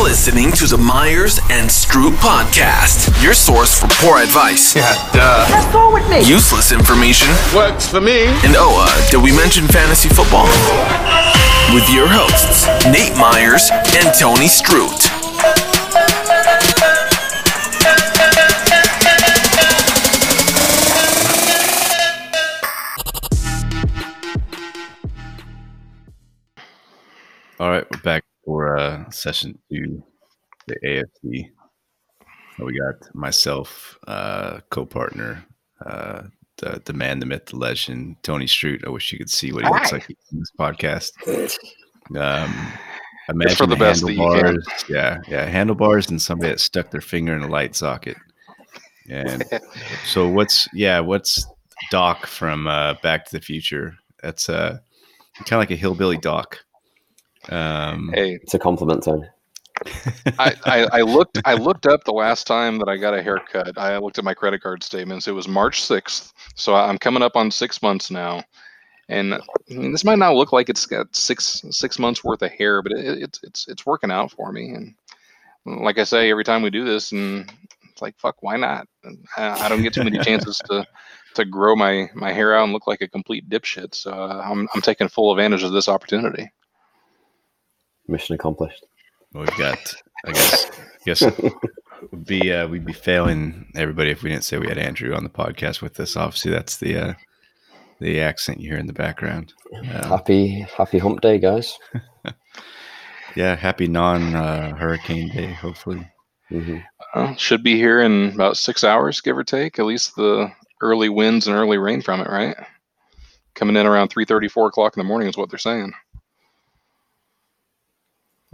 You're listening to the Myers and Stroop podcast, your source for poor advice. Yeah, duh. Let's go with me. Useless information. Works for me. And oh, uh, did we mention fantasy football? With your hosts, Nate Myers and Tony Stroot. All right, we're back for uh, session two, the AFC. We got myself, uh, co-partner, uh, the, the man, the myth, the legend, Tony Stroot. I wish you could see what he looks like in this podcast. Um, It's for imagine the best that you can. handlebars. Yeah, yeah, handlebars and somebody that stuck their finger in a light socket. And so, what's yeah, what's Doc from uh, Back to the Future? That's uh, kind of like a hillbilly Doc. Um, Hey, It's a compliment, Tony. I, I, I looked I looked up the last time that I got a haircut. I looked at my credit card statements. It was March sixth, so I'm coming up on six months now. And I mean, this might not look like it's got six six months worth of hair, but it, it's it's it's working out for me. And like I say, every time we do this, and it's like fuck, why not? I, I don't get too many chances to to grow my my hair out and look like a complete dipshit. So uh, I'm I'm taking full advantage of this opportunity. Mission accomplished. We've got, I guess, I guess would be uh, we'd be failing everybody if we didn't say we had Andrew on the podcast with us. Obviously, that's the uh, the accent you hear in the background. Um, Happy, happy hump day, guys. yeah, happy non uh, hurricane day. Hopefully, hmm Uh, should be here in about six hours, give or take. At least the early winds and early rain from it, right? Coming in around three thirty, four o'clock in the morning is what they're saying.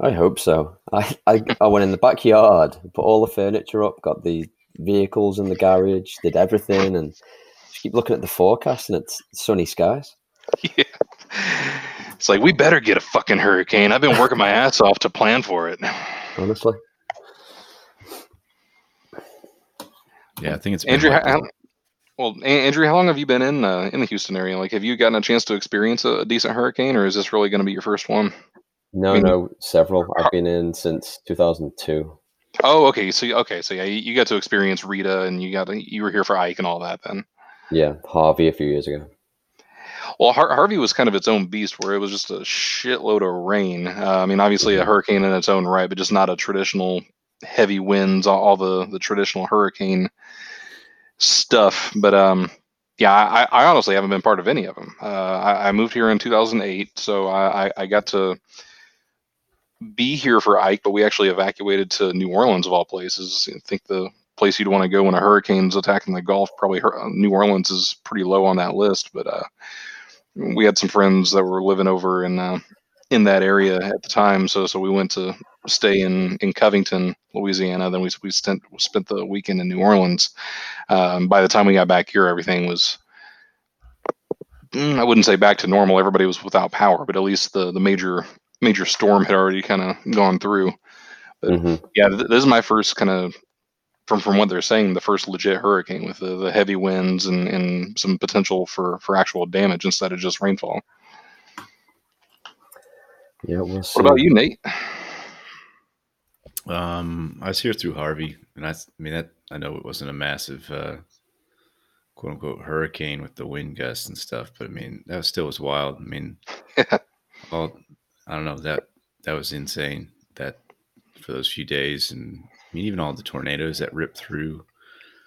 I hope so. I, I, I went in the backyard, put all the furniture up, got the vehicles in the garage, did everything, and just keep looking at the forecast, and it's sunny skies. yeah. It's like, we better get a fucking hurricane. I've been working my ass off to plan for it. Honestly, yeah, I think it's Andrew, how, well, Andrew, how long have you been in uh, in the Houston area? Like, have you gotten a chance to experience a, a decent hurricane, or is this really going to be your first one? No, mean- no, several. I've been in since 2002. Oh, okay. So, okay, so yeah, you, got to experience Rita, and you got to, you were here for Ike and all that. Then, Yeah, Harvey a few years ago. Well, Har- Harvey was kind of its own beast, where it was just a shitload of rain. Uh, I mean, obviously a Mhm. hurricane in its own right, but just not a traditional heavy winds, all, all the the traditional hurricane stuff. But um, yeah, I, I honestly haven't been part of any of them. Uh, I, I moved here in 2008, so I, I, I got to be here for Ike, but we actually evacuated to New Orleans of all places. I think the place you'd want to go when a hurricane's attacking the Gulf, probably uh, New Orleans is pretty low on that list. But uh, we had some friends that were living over in uh, in that area at the time, so so we went to stay in in Covington, Louisiana. Then we we spent spent the weekend in New Orleans. Um, by the time we got back here, everything was. mm, I wouldn't say back to normal. Everybody was without power, but at least the the major major storm had already kind of gone through. But hmm yeah, th- this is my first kind of from from what they're saying, the first legit hurricane with the, the heavy winds and, and some potential for for actual damage instead of just rainfall. Yeah, we'll see. What about you, Nate? Um, I was here through Harvey, and I, I mean that I know it wasn't a massive uh, quote unquote hurricane with the wind gusts and stuff, but I mean that was, still was wild. I mean, all I don't know that that was insane. That for those few days, and I mean even all the tornadoes that ripped through.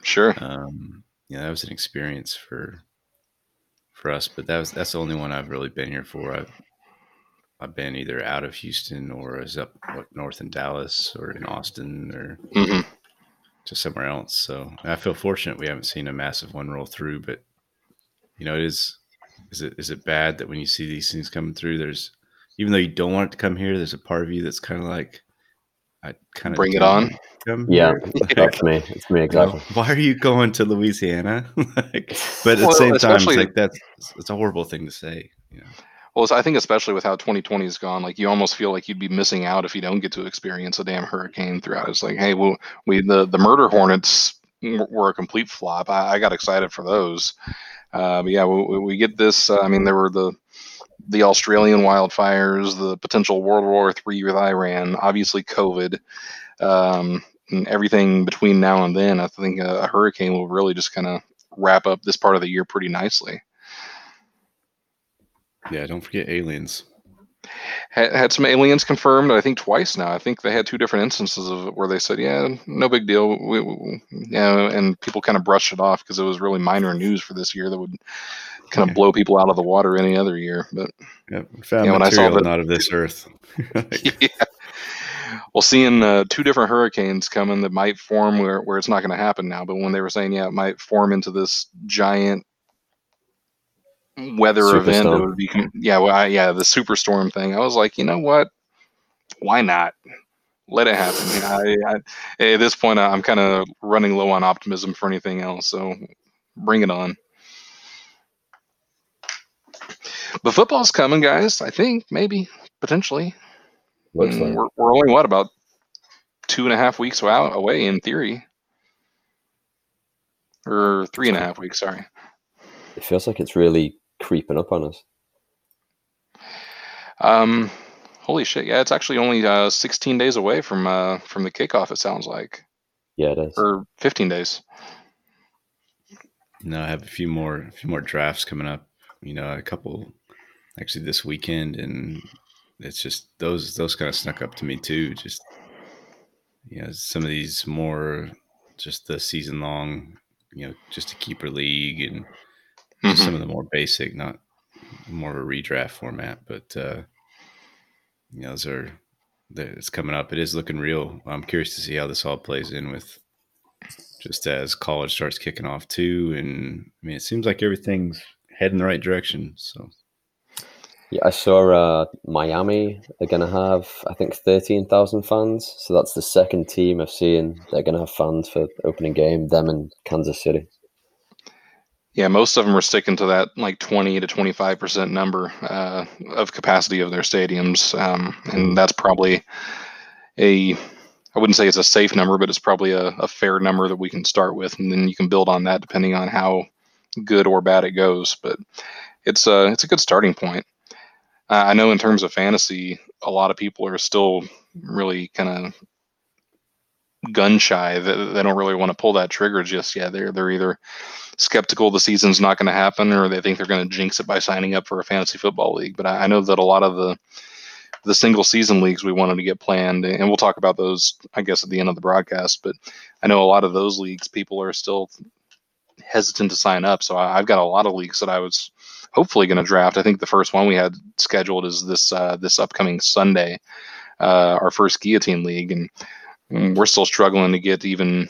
Sure. Um, yeah, that was an experience for for us, but that was that's the only one I've really been here for. I've I've been either out of Houston or is up what, north in Dallas or in Austin or hmm to somewhere else. So I feel fortunate we haven't seen a massive one roll through, but you know, it is is it is it bad that when you see these things coming through, there's even though you don't want it to come here, there's a part of you that's kind of like I kind of Bring it on. Yeah, here. Like, That's me. It's me you know, exactly. why are you going to Louisiana? like, but at Well, the same time, it's like that's it's a horrible thing to say. You know? Well, I think especially with how 2020 has gone, like you almost feel like you'd be missing out if you don't get to experience a damn hurricane throughout. It's like, hey, well, we the the murder hornets were a complete flop. I, I got excited for those. Uh, but yeah, we, we- we get this. Uh, I mean, there were the the Australian wildfires, the potential World War III with Iran, obviously COVID, um, and everything between now and then. I think a, a hurricane will really just kind of wrap up this part of the year pretty nicely. Yeah, don't forget aliens. Had, had some aliens confirmed, I think twice now. I think they had two different instances of it where they said, "Yeah, no big deal," we, we, yeah, and people kind of brushed it off because it was really minor news for this year that would kind of blow people out of the water any other year. But Yep, found Yeah, when I saw material that- not of this earth. yeah. Well, seeing uh, two different hurricanes coming that might form where, where it's not going to happen now, but when they were saying, yeah, it might form into this giant weather event, it Superstorm. would be, yeah, well, I, yeah, the superstorm thing. I was like, you know what? Why not? Let it happen. I, I, at this point, I'm kind of running low on optimism for anything else, so bring it on. But football's coming, guys. I think maybe potentially. Looks Mm, like. we're, we're only what about two and a half weeks out away in theory, or three and a half weeks. Sorry. It feels like it's really creeping up on us. Um, holy shit! Yeah, it's actually only uh, 16 days away from uh, from the kickoff. It sounds like, Yeah, it is. or 15 days. No, I have a few more, a few more drafts coming up. You know, a couple actually this weekend, and it's just those those kind of snuck up to me too. Just you know, some of these more just the season long, you know, just a keeper league and Mhm. some of the more basic, not more of a redraft format, but uh, you know, those are it's coming up. It is looking real. I'm curious to see how this all plays in with just as college starts kicking off too. And I mean, it seems like everything's heading the right direction. So Yeah, I saw uh, Miami are going to have, I think, 13,000 fans. So that's the second team I've seen. They're going to have fans for opening game, them and Kansas City. Yeah, most of them are sticking to that like 20 to 25 percent number uh, of capacity of their stadiums, um, and that's probably a I wouldn't say it's a safe number, but it's probably a, a fair number that we can start with, and then you can build on that depending on how good or bad it goes. But it's a it's a good starting point. Uh, I know in terms of fantasy, a lot of people are still really kind of gun shy. They, they don't really want to pull that trigger just yet. They're they're either skeptical the season's not going to happen, or they think they're going to jinx it by signing up for a fantasy football league. But I, I know that a lot of the the single season leagues we wanted to get planned, and we'll talk about those, I guess, at the end of the broadcast. But I know a lot of those leagues, people are still hesitant to sign up. So I, I've got a lot of leagues that I was hopefully going to draft. I think the first one we had scheduled is this uh, this upcoming Sunday, uh, our first guillotine league, and mm, we're still struggling to get even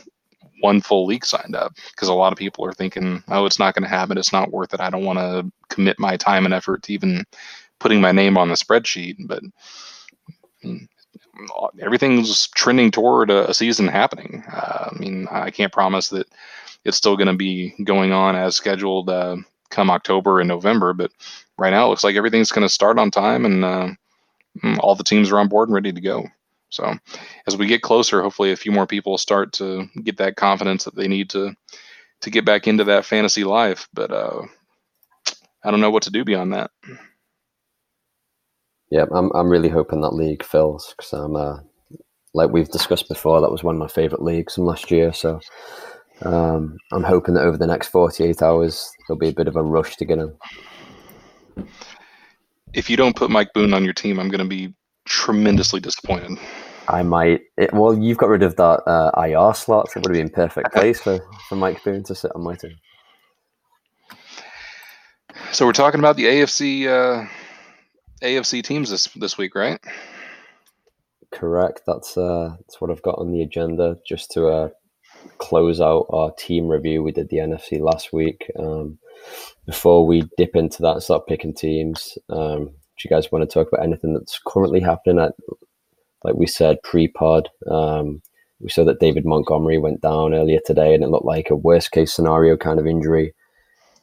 one full league signed up because a lot of people are thinking, oh, it's not going to happen. It's not worth it. I don't want to commit my time and effort to even putting my name on the spreadsheet. But mm, everything's trending toward a, a season happening. Uh, I mean, I can't promise that it's still going to be going on as scheduled uh, come October and November, but right now it looks like everything's going to start on time and uh, mm, all the teams are on board and ready to go. So as we get closer, hopefully a few more people start to get that confidence that they need to to get back into that fantasy life. But uh, I don't know what to do beyond that. Yeah, I'm, I'm really hoping that league fills because I'm, uh, like we've discussed before, that was one of my favourite leagues from last year. So um, I'm hoping that over the next 48 hours, there'll be a bit of a rush to get in. If you don't put Mike Boone on your team, I'm going to be tremendously disappointed. I might. It, well, you've got rid of that uh, IR slot. So it would have been perfect place for, for Mike Boone to sit on my team. So we're talking about the AFC uh, AFC teams this this week, right? Correct. That's uh, that's what I've got on the agenda. Just to uh, close out our team review. We did the NFC last week. Um, before we dip into that, and start picking teams. Um, do you guys want to talk about anything that's currently happening? At like we said pre-pod, um, we saw that David Montgomery went down earlier today, and it looked like a worst case scenario kind of injury.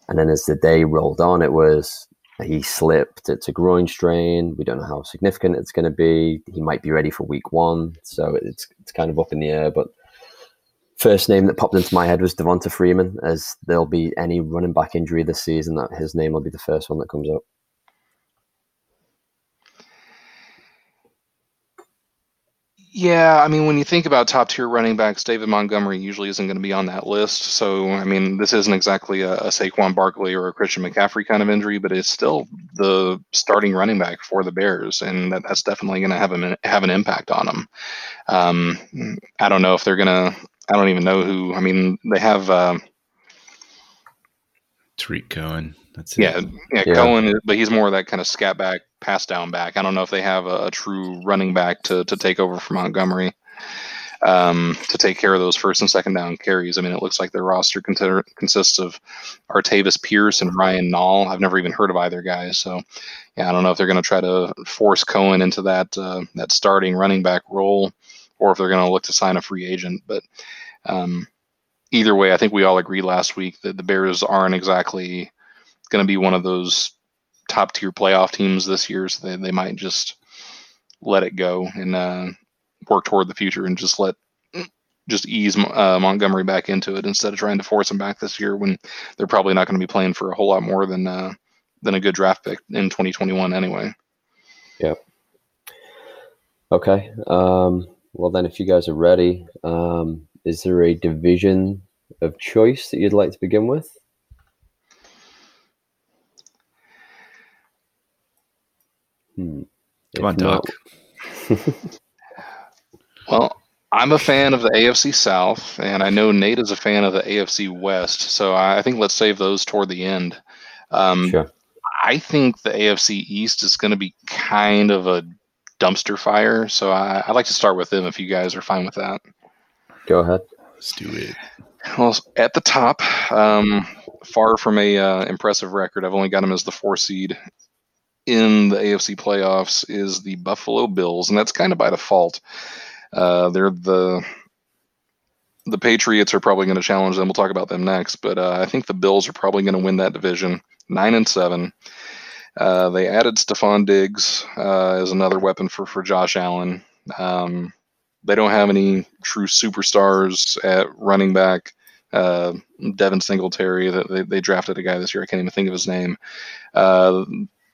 And then as the day rolled on, it was he slipped. It's a groin strain. We don't know how significant it's going to be. He might be ready for week one, so it's it's kind of up in the air. But first name that popped into my head was Devonta Freeman. As there'll be any running back injury this season, that his name will be the first one that comes up. Yeah, I mean, when you think about top tier running backs, David Montgomery usually isn't going to be on that list. So, I mean, this isn't exactly a, a Saquon Barkley or a Christian McCaffrey kind of injury, but it's still the starting running back for the Bears, and that, that's definitely going to have an have an impact on them. Um, I don't know if they're going to. I don't even know who. I mean, they have. Uh, Tarik Cohen. That's it. Yeah, yeah, yeah, Cohen, but he's more of that kind of scat back, pass down back. I don't know if they have a, a true running back to, to take over for Montgomery um, to take care of those first and second down carries. I mean, it looks like their roster consider, consists of Artavis Pierce and Ryan Nall. I've never even heard of either guy, so yeah, I don't know if they're going to try to force Cohen into that uh, that starting running back role, or if they're going to look to sign a free agent. But um, either way, I think we all agreed last week that the Bears aren't exactly going to be one of those top tier playoff teams this year, so they, they might just let it go and uh, work toward the future and just let just ease uh, Montgomery back into it instead of trying to force him back this year when they're probably not going to be playing for a whole lot more than uh, than a good draft pick in 2021 anyway. Yep. Okay. Um, well, then, if you guys are ready, um, is there a division of choice that you'd like to begin with? Hmm. Come on, Doc. well, I'm a fan of the AFC South, and I know Nate is a fan of the AFC West. So I think let's save those toward the end. Um, sure. I think the AFC East is going to be kind of a dumpster fire. So I, would like to start with them if you guys are fine with that. Go ahead. Let's do it. Well, at the top, um, far from a uh, impressive record. I've only got them as the four seed in the AFC playoffs is the Buffalo Bills, and that's kind of by default. Uh, they're the the Patriots are probably going to challenge them. We'll talk about them next, but uh, I think the Bills are probably going to win that division, nine and seven. Uh, they added Stefon Diggs uh, as another weapon for for Josh Allen. Um, they don't have any true superstars at running back. Uh, Devin Singletary, that they, they drafted a guy this year. I can't even think of his name. Uh,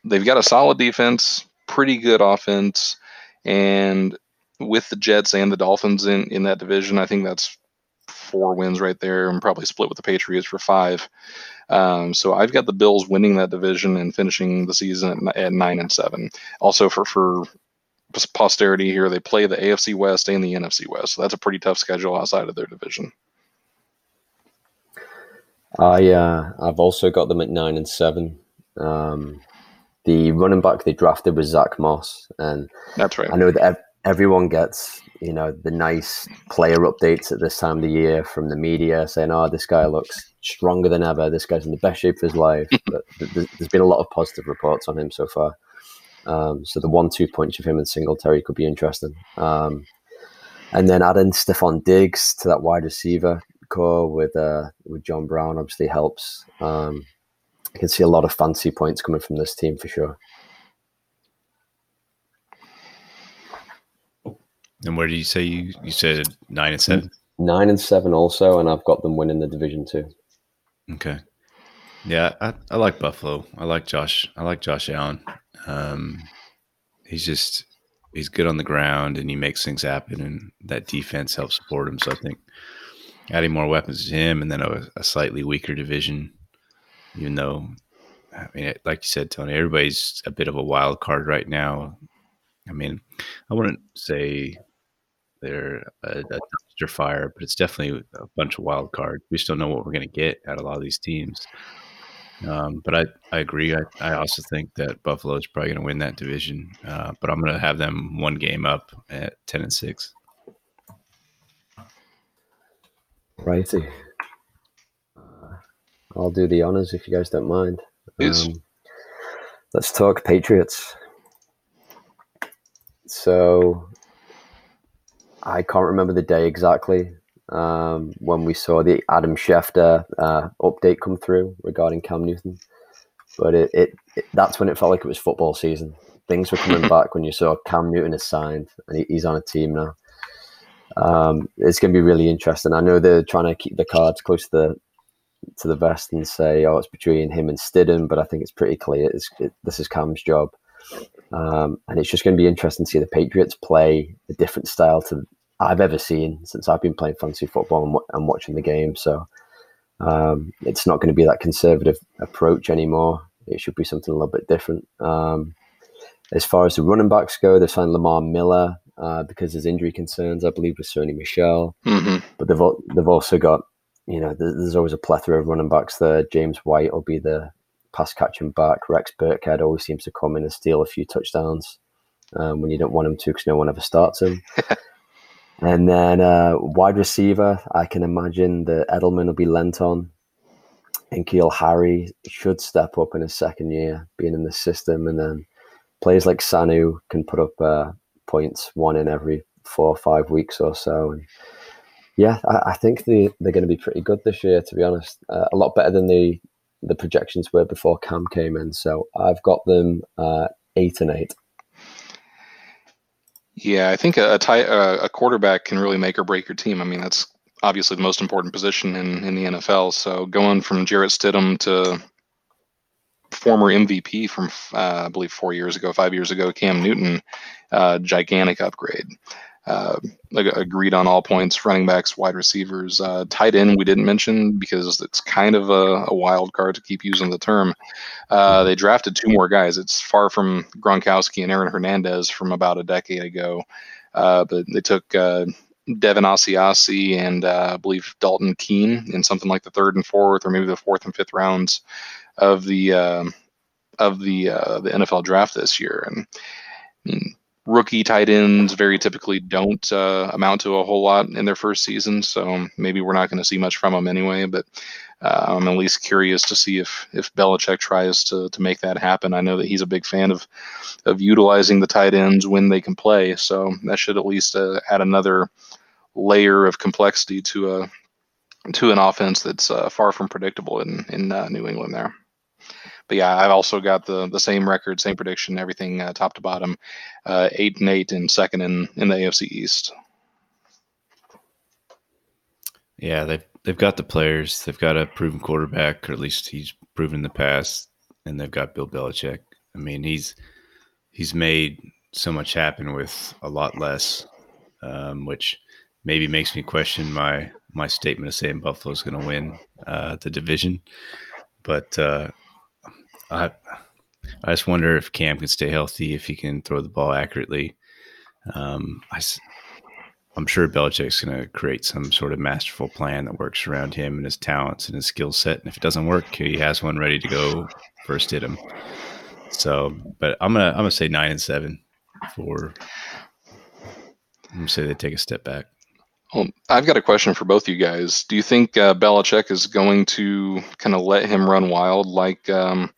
they've got a solid defense, pretty good offense, and with the Jets and the Dolphins in in that division, I think that's four wins right there, and probably split with the Patriots for five. Um, so I've got the Bills winning that division and finishing the season at, at nine and seven. Also for for posterity here, they play the AFC West and the NFC West, so that's a pretty tough schedule outside of their division. I uh, I've also got them at nine and seven. Um, the running back they drafted was Zach Moss, and that's right. I know that ev- everyone gets you know the nice player updates at this time of the year from the media saying, "Oh, this guy looks stronger than ever. This guy's in the best shape of his life." but there's been a lot of positive reports on him so far. Um, so the one-two punch of him and Singletary could be interesting. Um, and then adding Stefon Diggs to that wide receiver core with uh, with John Brown obviously helps. Um, I can see a lot of fancy points coming from this team for sure. And where did you say you you said nine and seven? Nine and seven also, and I've got them winning the division too. Okay. Yeah, I, I like Buffalo. I like Josh. I like Josh Allen. Um, he's just he's good on the ground and he makes things happen, and that defense helps support him. So I think adding more weapons to him, and then a, a slightly weaker division even though I mean, like you said, Tony, everybody's a bit of a wild card right now. I mean, I wouldn't say they're a, a dumpster fire, but it's definitely a bunch of wild cards. We still know what we're going to get at a lot of these teams. Um, but I, I agree. I, I also think that Buffalo is probably going to win that division, uh, but I'm going to have them one game up at 10 and 6. Righty. I'll do the honors if you guys don't mind. Um, let's talk Patriots. So I can't remember the day exactly um, when we saw the Adam Schefter uh, update come through regarding Cam Newton, but it, it, it, that's when it felt like it was football season. Things were coming back when you saw Cam Newton is signed and he, he's on a team now. Um, it's going to be really interesting. I know they're trying to keep the cards close to the to the vest and say, "Oh, it's between him and Stidham," but I think it's pretty clear it's, it, this is Cam's job. Um, and it's just going to be interesting to see the Patriots play a different style to I've ever seen since I've been playing fantasy football and, and watching the game. So um, it's not going to be that conservative approach anymore. It should be something a little bit different. Um, as far as the running backs go, they signed Lamar Miller uh, because there's injury concerns, I believe, with Sony Michel. Mm-hmm. But they've they've also got, you know, there's always a plethora of running backs there. James White will be the pass catching back. Rex Burkhead always seems to come in and steal a few touchdowns um, when you don't want him to because no one ever starts him. and then uh, wide receiver, I can imagine that Edelman will be lent on. And Keel Harry should step up in his second year, being in the system. And then players like Sanu can put up uh, points one in every four or five weeks or so. And yeah, I, I think they, they're going to be pretty good this year, to be honest. Uh, a lot better than the the projections were before Cam came in. So I've got them uh, eight and eight. Yeah, I think a, a, tie, a quarterback can really make or break your team. I mean, that's obviously the most important position in, in the NFL. So going from Jarrett Stidham to former MVP from uh, I believe four years ago, five years ago, Cam Newton, uh, gigantic upgrade uh, agreed on all points running backs wide receivers uh, tight end we didn't mention because it's kind of a, a wild card to keep using the term. Uh, they drafted two more guys. It's far from gronkowski and aaron hernandez from about a decade ago. Uh, but they took uh, devin asiasi and uh, i believe dalton keene in something like the third and fourth or maybe the fourth and fifth rounds of the um, of the the nfl draft this year. And I mean, rookie tight ends very typically don't uh, amount to a whole lot in their first season. So maybe we're not going to see much from them anyway. But uh, I'm at least curious to see if if Belichick tries to to make that happen. I know that he's a big fan of of utilizing the tight ends when they can play. So that should at least uh, add another layer of complexity to a to an offense that's uh, far from predictable in in uh, New England there but yeah, I've also got the the same record, same prediction, everything uh, top to bottom, uh, eight and eight, and second in in the AFC East. Yeah, they've they've got the players. They've got a proven quarterback, or at least he's proven in the past, and they've got Bill Belichick. I mean, he's he's made so much happen with a lot less, um, which maybe makes me question my my statement of saying Buffalo's going to win uh, the division. But uh, I I just wonder if Cam can stay healthy, if he can throw the ball accurately. Um, I, I'm sure Belichick's going to create some sort of masterful plan that works around him and his talents and his skill set. And if it doesn't work, he has one ready to go first hit him. So, but I'm gonna I'm gonna say nine and seven for. I'm gonna say they take a step back. Well, I've got a question for both you guys. Do you think uh, Belichick is going to kind of let him run wild like um,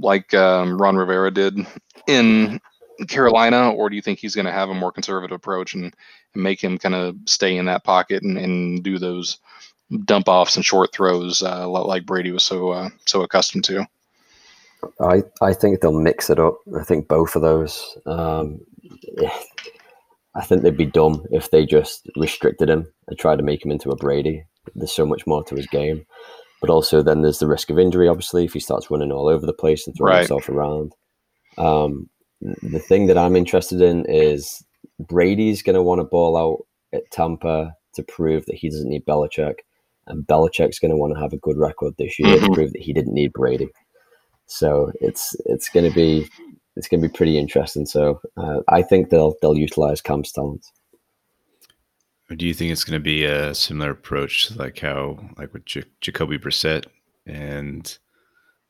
like um, Ron Rivera did in Carolina, or do you think he's going to have a more conservative approach and, and make him kind of stay in that pocket and, and do those dump offs and short throws uh, like Brady was so uh, so accustomed to? I I think they'll mix it up. I think both of those. Um, I think they'd be dumb if they just restricted him and tried to make him into a Brady. There's so much more to his game. But also, then there's the risk of injury, obviously, if he starts running all over the place and throwing right. himself around. Um, the thing that I'm interested in is Brady's going to want to ball out at Tampa to prove that he doesn't need Belichick. And Belichick's going to want to have a good record this year mm-hmm. to prove that he didn't need Brady. So it's it's going to be it's going to be pretty interesting. So uh, I think they'll they'll utilize Cam's talents. Or do you think it's going to be a similar approach, like how, like with J- Jacoby Brissett, and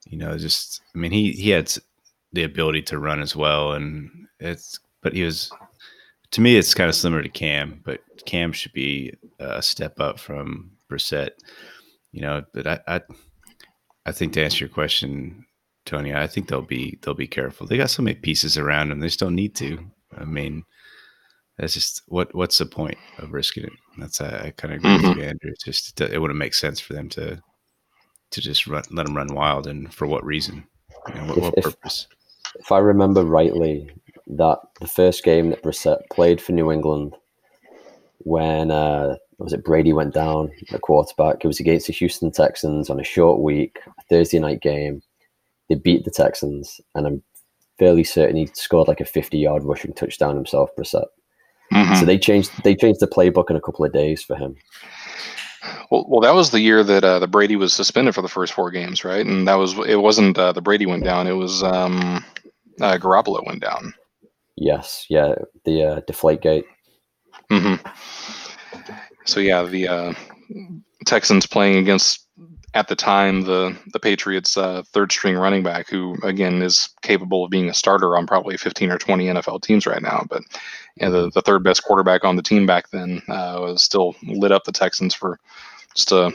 you know, just I mean, he he had the ability to run as well, and it's but he was to me, it's kind of similar to Cam, but Cam should be a step up from Brissett, you know. But I, I, I think to answer your question, Tony, I think they'll be they'll be careful. They got so many pieces around them; they just don't need to. I mean, that's just what what's the point of risking it? That's I, I kind of agree mm-hmm. with you, Andrew. It's just it wouldn't make sense for them to to just run, let them run wild, and for what reason? You know, what, if, what purpose? If, if I remember rightly, that the first game that Brissett played for New England, when uh, was it Brady went down, the quarterback, it was against the Houston Texans on a short week, a Thursday night game. They beat the Texans, and I'm fairly certain he scored like a 50 yard rushing touchdown himself, Brissett. Mhm. So they changed they changed the playbook in a couple of days for him. Well, well, that was the year that uh, the Brady was suspended for the first four games, right? And that was it wasn't uh, the Brady went down; it was um, uh, Garoppolo went down. Yes, yeah, the uh, deflate gate. hmm So yeah, the uh, Texans playing against at the time the the Patriots uh, third string running back, who again is capable of being a starter on probably 15 or 20 NFL teams right now, but yeah, the, the third best quarterback on the team back then uh, was still lit up the Texans for just a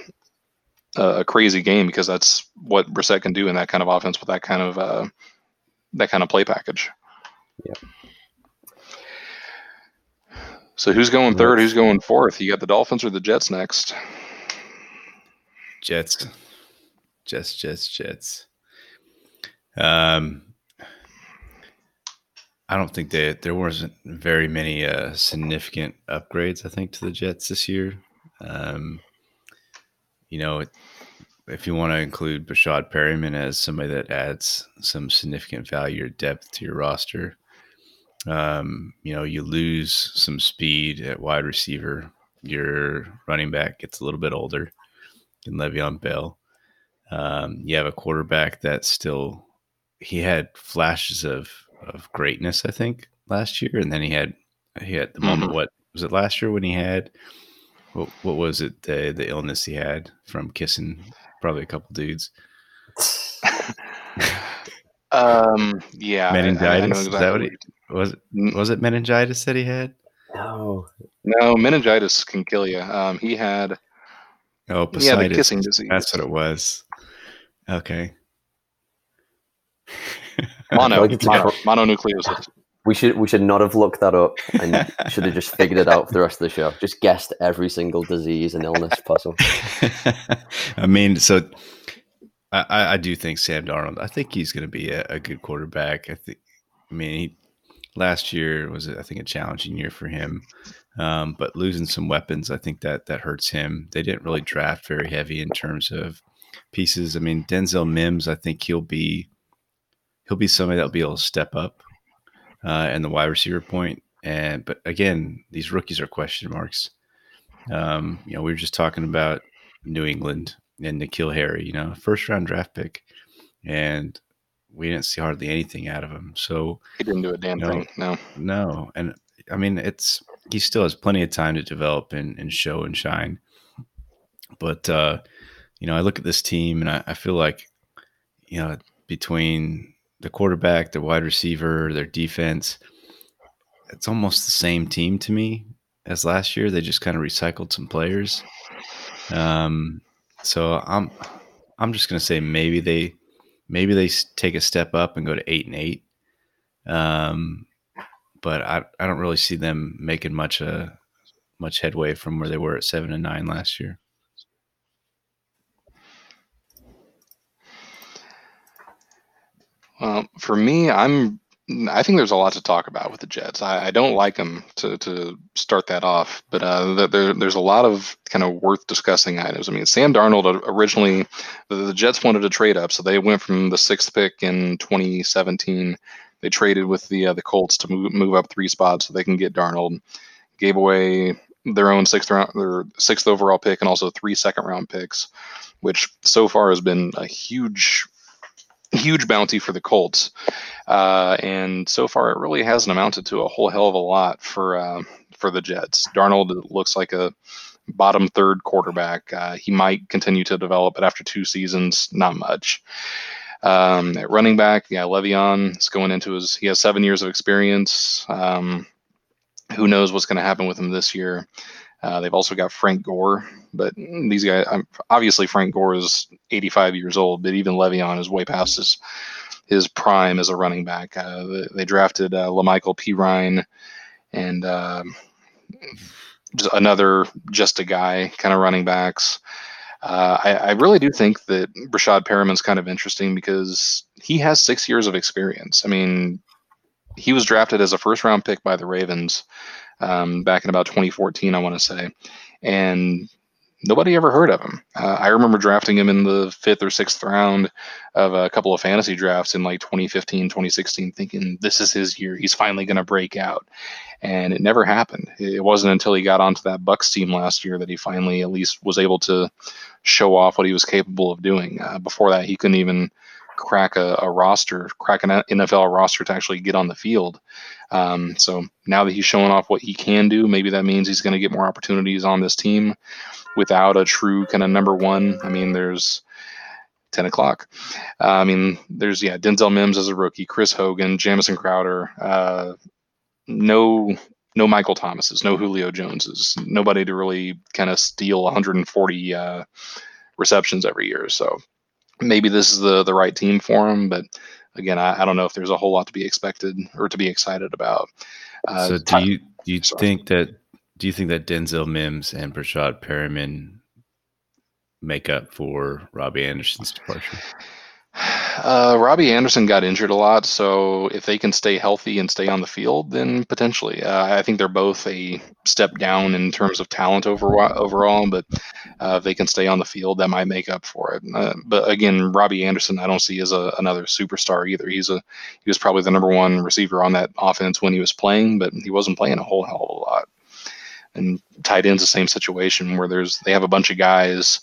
a crazy game because that's what Brissett can do in that kind of offense with that kind of uh, that kind of play package. Yep. So who's going third? Who's going fourth? You got the Dolphins or the Jets next? Jets, Jets, Jets, Jets. Um, I don't think that there wasn't very many uh, significant upgrades. I think to the Jets this year. Um, you know, if you want to include Breshad Perriman as somebody that adds some significant value or depth to your roster, um, you know, you lose some speed at wide receiver. Your running back gets a little bit older in Le'Veon Bell. Um, you have a quarterback that still he had flashes of of greatness, I think, last year, and then he had he had the moment. What was it last year when he had what, what was it the the illness he had from kissing probably a couple dudes? Um, yeah, I- I- I know meningitis. Is that what he was? It, was it meningitis that he had? No, No, meningitis can kill you. Um, he had Oh, he had the kissing disease. That's what it was. Okay. Mono, Like mono, mononucleosis. we should we should not have looked that up and should have just figured it out for the rest of the show. Just guessed every single disease and illness possible. I mean, so I, I I do think Sam Darnold. I think he's going to be a, a good quarterback. I think. I mean, he, last year was I think a challenging year for him, um, but losing some weapons, I think that that hurts him. They didn't really draft very heavy in terms of pieces. I mean, Denzel Mims. I think he'll be he'll be somebody that'll be able to step up uh, in the wide receiver point. And but again, these rookies are question marks. Um, you know, we were just talking about New England and N'Keal Harry, you know, first round draft pick, and we didn't see hardly anything out of him. So He didn't do a damn No. thing. No. no, and I mean it's he still has plenty of time to develop and, and show and shine. But uh, you know, I look at this team and I, I feel like, you know, between the quarterback, the wide receiver, their defense, it's almost the same team to me as last year. They just kind of recycled some players. Um, so I'm I'm just gonna say maybe they maybe they take a step up and go to eight and eight. Um, but I I don't really see them making much uh much headway from where they were at seven and nine last year. Well, for me, I'm. I think there's a lot to talk about with the Jets. I, I don't like them to, to start that off, but uh, there, there's a lot of kind of worth discussing items. I mean, Sam Darnold originally, the, the Jets wanted to trade up, so they went from the sixth pick in 2017. They traded with the uh, the Colts to move, move up three spots so they can get Darnold. Gave away their own sixth round, their sixth overall pick, and also three second round picks, which so far has been a huge huge bounty for the Colts. Uh, and so far, it really hasn't amounted to a whole hell of a lot for uh, for the Jets. Darnold looks like a bottom third quarterback. Uh, he might continue to develop, but after two seasons, not much. Um, at running back, yeah, Le'Veon is going into his. He has seven years of experience. Um, who knows what's going to happen with him this year? Uh, they've also got Frank Gore, but these guys, um, obviously Frank Gore is 85 years old, but even Le'Veon is way past his his prime as a running back. Uh, they, drafted uh, La'Mical Perine and um just another just a guy kind of running backs. Uh, I, I really do think that Breshad Perriman's kind of interesting because he has six years of experience. I mean, he was drafted as a first round pick by the Ravens um, back in about 2014, I want to say. And nobody ever heard of him. Uh, I remember drafting him in the fifth or sixth round of a couple of fantasy drafts in like 2015, 2016, thinking this is his year. He's finally going to break out. And it never happened. It wasn't until he got onto that Bucs team last year that he finally at least was able to show off what he was capable of doing. Uh, before that, he couldn't even crack a, a, roster, crack an NFL roster to actually get on the field. Um, so now that he's showing off what he can do, maybe that means he's going to get more opportunities on this team without a true kind of number one. I mean, there's 10 o'clock. Uh, I mean, there's, yeah, Denzel Mims as a rookie, Chris Hogan, Jamison Crowder, uh, no no Michael Thomases, no Julio Joneses, nobody to really kind of steal 140 uh, receptions every year. So maybe this is the the right team for him, but again, I, I don't know if there's a whole lot to be expected or to be excited about. Uh, so do you do you sorry. think that do you think that Denzel Mims and Breshad Perriman make up for Robbie Anderson's departure? Uh, Robbie Anderson got injured a lot, so if they can stay healthy and stay on the field, then potentially. Uh, I think they're both a step down in terms of talent over, overall, but uh, if they can stay on the field, that might make up for it. Uh, but again, Robbie Anderson, I don't see as a, another superstar either. He's a he was probably the number one receiver on that offense when he was playing, but he wasn't playing a whole hell of a lot. And tight ends the same situation where there's they have a bunch of guys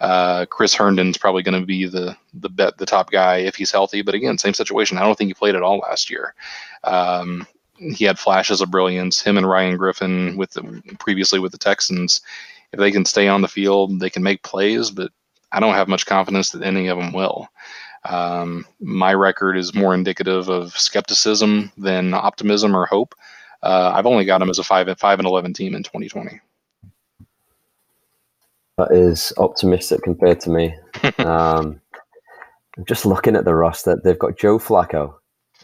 uh, Chris Herndon's probably going to be the the bet the top guy if he's healthy. But again, same situation. I don't think he played at all last year. Um, he had flashes of brilliance. Him and Ryan Griffin with the, previously with the Texans. If they can stay on the field, they can make plays. But I don't have much confidence that any of them will. Um, my record is more indicative of skepticism than optimism or hope. Uh, I've only got them as a five five and eleven team in 2020 that is optimistic compared to me. um, I'm just looking at the roster. They've got Joe Flacco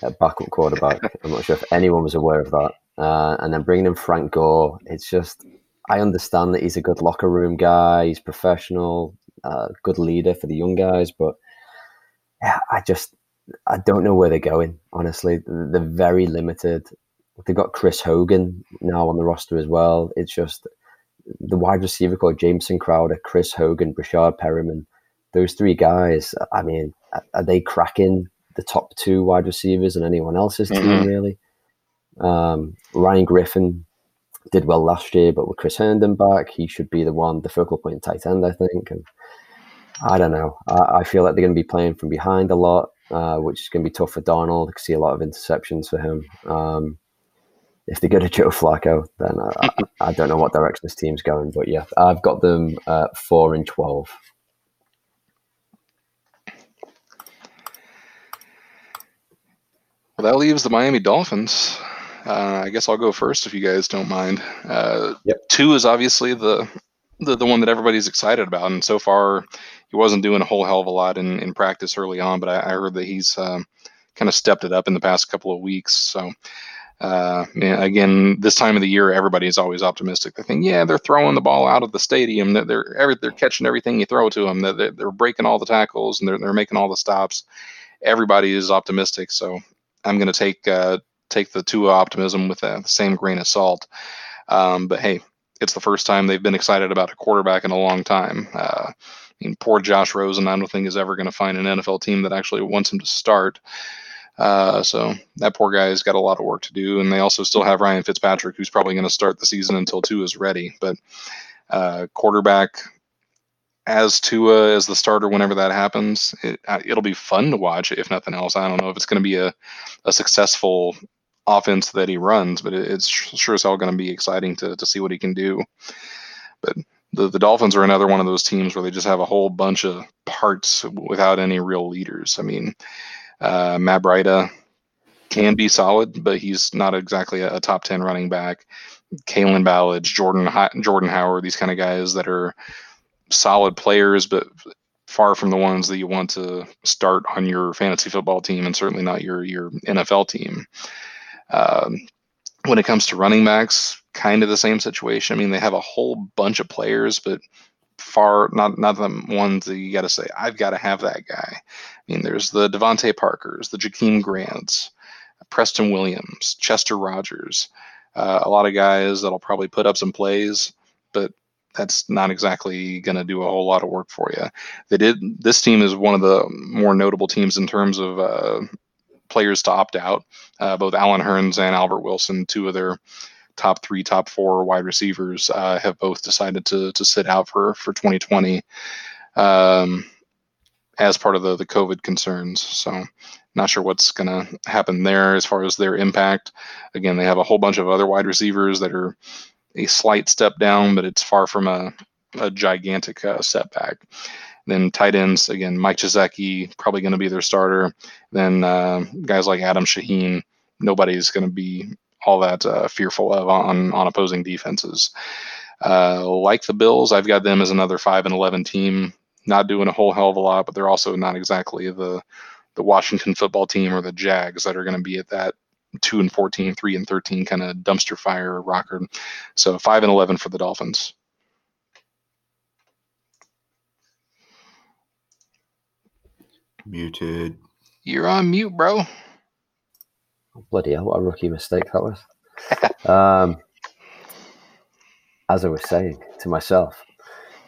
at backup quarterback. I'm not sure if anyone was aware of that. Uh, and then bringing in Frank Gore, it's just, I understand that he's a good locker room guy, he's professional, uh, good leader for the young guys, but yeah, I just, I don't know where they're going, honestly. They're very limited. They've got Chris Hogan now on the roster as well. It's just, the wide receiver called Jamison Crowder, Chris Hogan, Breshad Perriman, those three guys, I mean, are they cracking the top two wide receivers and anyone else's mm-hmm. team, really? Um, Ryan Griffin did well last year, but with Chris Herndon back, he should be the one, the focal point tight end, I think. And I don't know. I, I feel like they're going to be playing from behind a lot, uh, which is going to be tough for Darnold. I can see a lot of interceptions for him. Um, if they go to Joe Flacco, then I, I, I, don't know what direction this team's going. But yeah, I've got them uh, four and twelve. Well, that leaves the Miami Dolphins. Uh, I guess I'll go first if you guys don't mind. Uh, yep. Tua is obviously the, the the one that everybody's excited about, and so far he wasn't doing a whole hell of a lot in, in practice early on, but I, I heard that he's um, kind of stepped it up in the past couple of weeks. So uh, again, this time of the year, everybody is always optimistic. They think, yeah, they're throwing the ball out of the stadium. That they're every, they're catching everything you throw to them. That they're, they're, breaking all the tackles and they're they're making all the stops. Everybody is optimistic. So I'm going to take uh, take the Tua optimism with the same grain of salt. Um, but hey, it's the first time they've been excited about a quarterback in a long time. Uh, I mean, poor Josh Rosen, I don't think is ever going to find an NFL team that actually wants him to start. Uh, so that poor guy's got a lot of work to do, and they also still have Ryan Fitzpatrick, who's probably going to start the season until Tua is ready. But uh, quarterback as Tua as the starter whenever that happens, it, will be fun to watch. If nothing else, I don't know if it's going to be a, a successful offense that he runs, but it, it's sure as hell going to be exciting to to see what he can do. But the, the Dolphins are another one of those teams where they just have a whole bunch of parts without any real leaders. I mean, uh, Matt Breida can be solid, but he's not exactly a, a top 10 running back. Kalen Ballage, Jordan, Jordan Howard, these kind of guys that are solid players, but far from the ones that you want to start on your fantasy football team and certainly not your, your NFL team. Um, when it comes to running backs, kind of the same situation. I mean, they have a whole bunch of players, but far not not the ones that you got to say I've got to have that guy. I mean, there's the DeVante Parkers, the Jakeem Grants, Preston Williams, Chester Rogers, uh, a lot of guys that'll probably put up some plays, but that's not exactly going to do a whole lot of work for you. They did. This team is one of the more notable teams in terms of uh, players to opt out. Uh, both Allen Hurns and Albert Wilson, two of their top three, top four wide receivers, uh, have both decided to to sit out for for 2020 um, as part of the the COVID concerns. So. Not sure what's going to happen there as far as their impact. Again, they have a whole bunch of other wide receivers that are a slight step down, but it's far from a, a gigantic uh, setback. Then tight ends again, Mike Gesicki probably going to be their starter. Then uh, guys like Adam Shaheen, nobody's going to be all that uh, fearful of on on opposing defenses. Uh, like the Bills, I've got them as another five and eleven team, not doing a whole hell of a lot, but they're also not exactly the the Washington football team or the Jags that are going to be at that two and 14, three and 13 kind of dumpster fire rocker. So five and 11 for the Dolphins. Muted. You're on mute, bro. Bloody hell, what a rookie mistake that was. um, as I was saying to myself,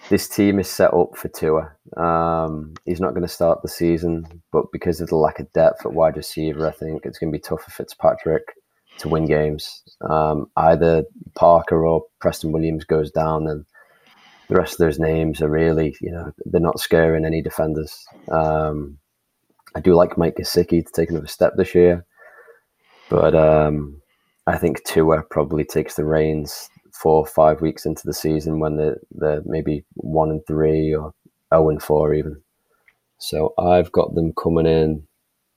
this team is set up for Tua. Um, he's not going to start the season, but because of the lack of depth at wide receiver, I think it's going to be tough for Fitzpatrick to win games. Um, either Parker or Preston Williams goes down, and the rest of those names are really, you know, they're not scaring any defenders. Um, I do like Mike Gesicki to take another step this year, but um, I think Tua probably takes the reins four or five weeks into the season when they're, they're maybe one and three or 0 and 4 even. So I've got them coming in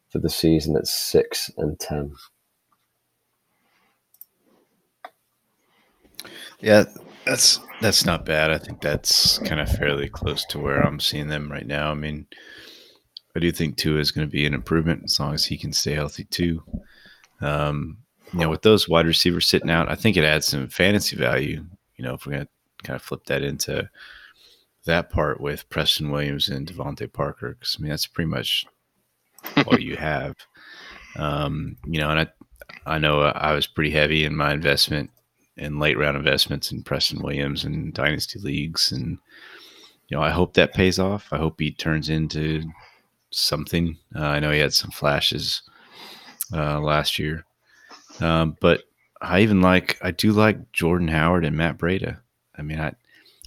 for the season at 6 and 10. Yeah, that's that's not bad. I think that's kind of fairly close to where I'm seeing them right now. I mean, I do think Tua is going to be an improvement as long as he can stay healthy too. Um, you know, with those wide receivers sitting out, I think it adds some fantasy value. You know, if we're going to kind of flip that into that part with Preston Williams and DeVante Parker because I mean that's pretty much all you have. Um, you know, and I I know I was pretty heavy in my investment in late round investments in Preston Williams and dynasty leagues, and you know I hope that pays off. I hope he turns into something. Uh, I know he had some flashes uh, last year, um, but I even like I do like Jordan Howard and Matt Breida. I mean, I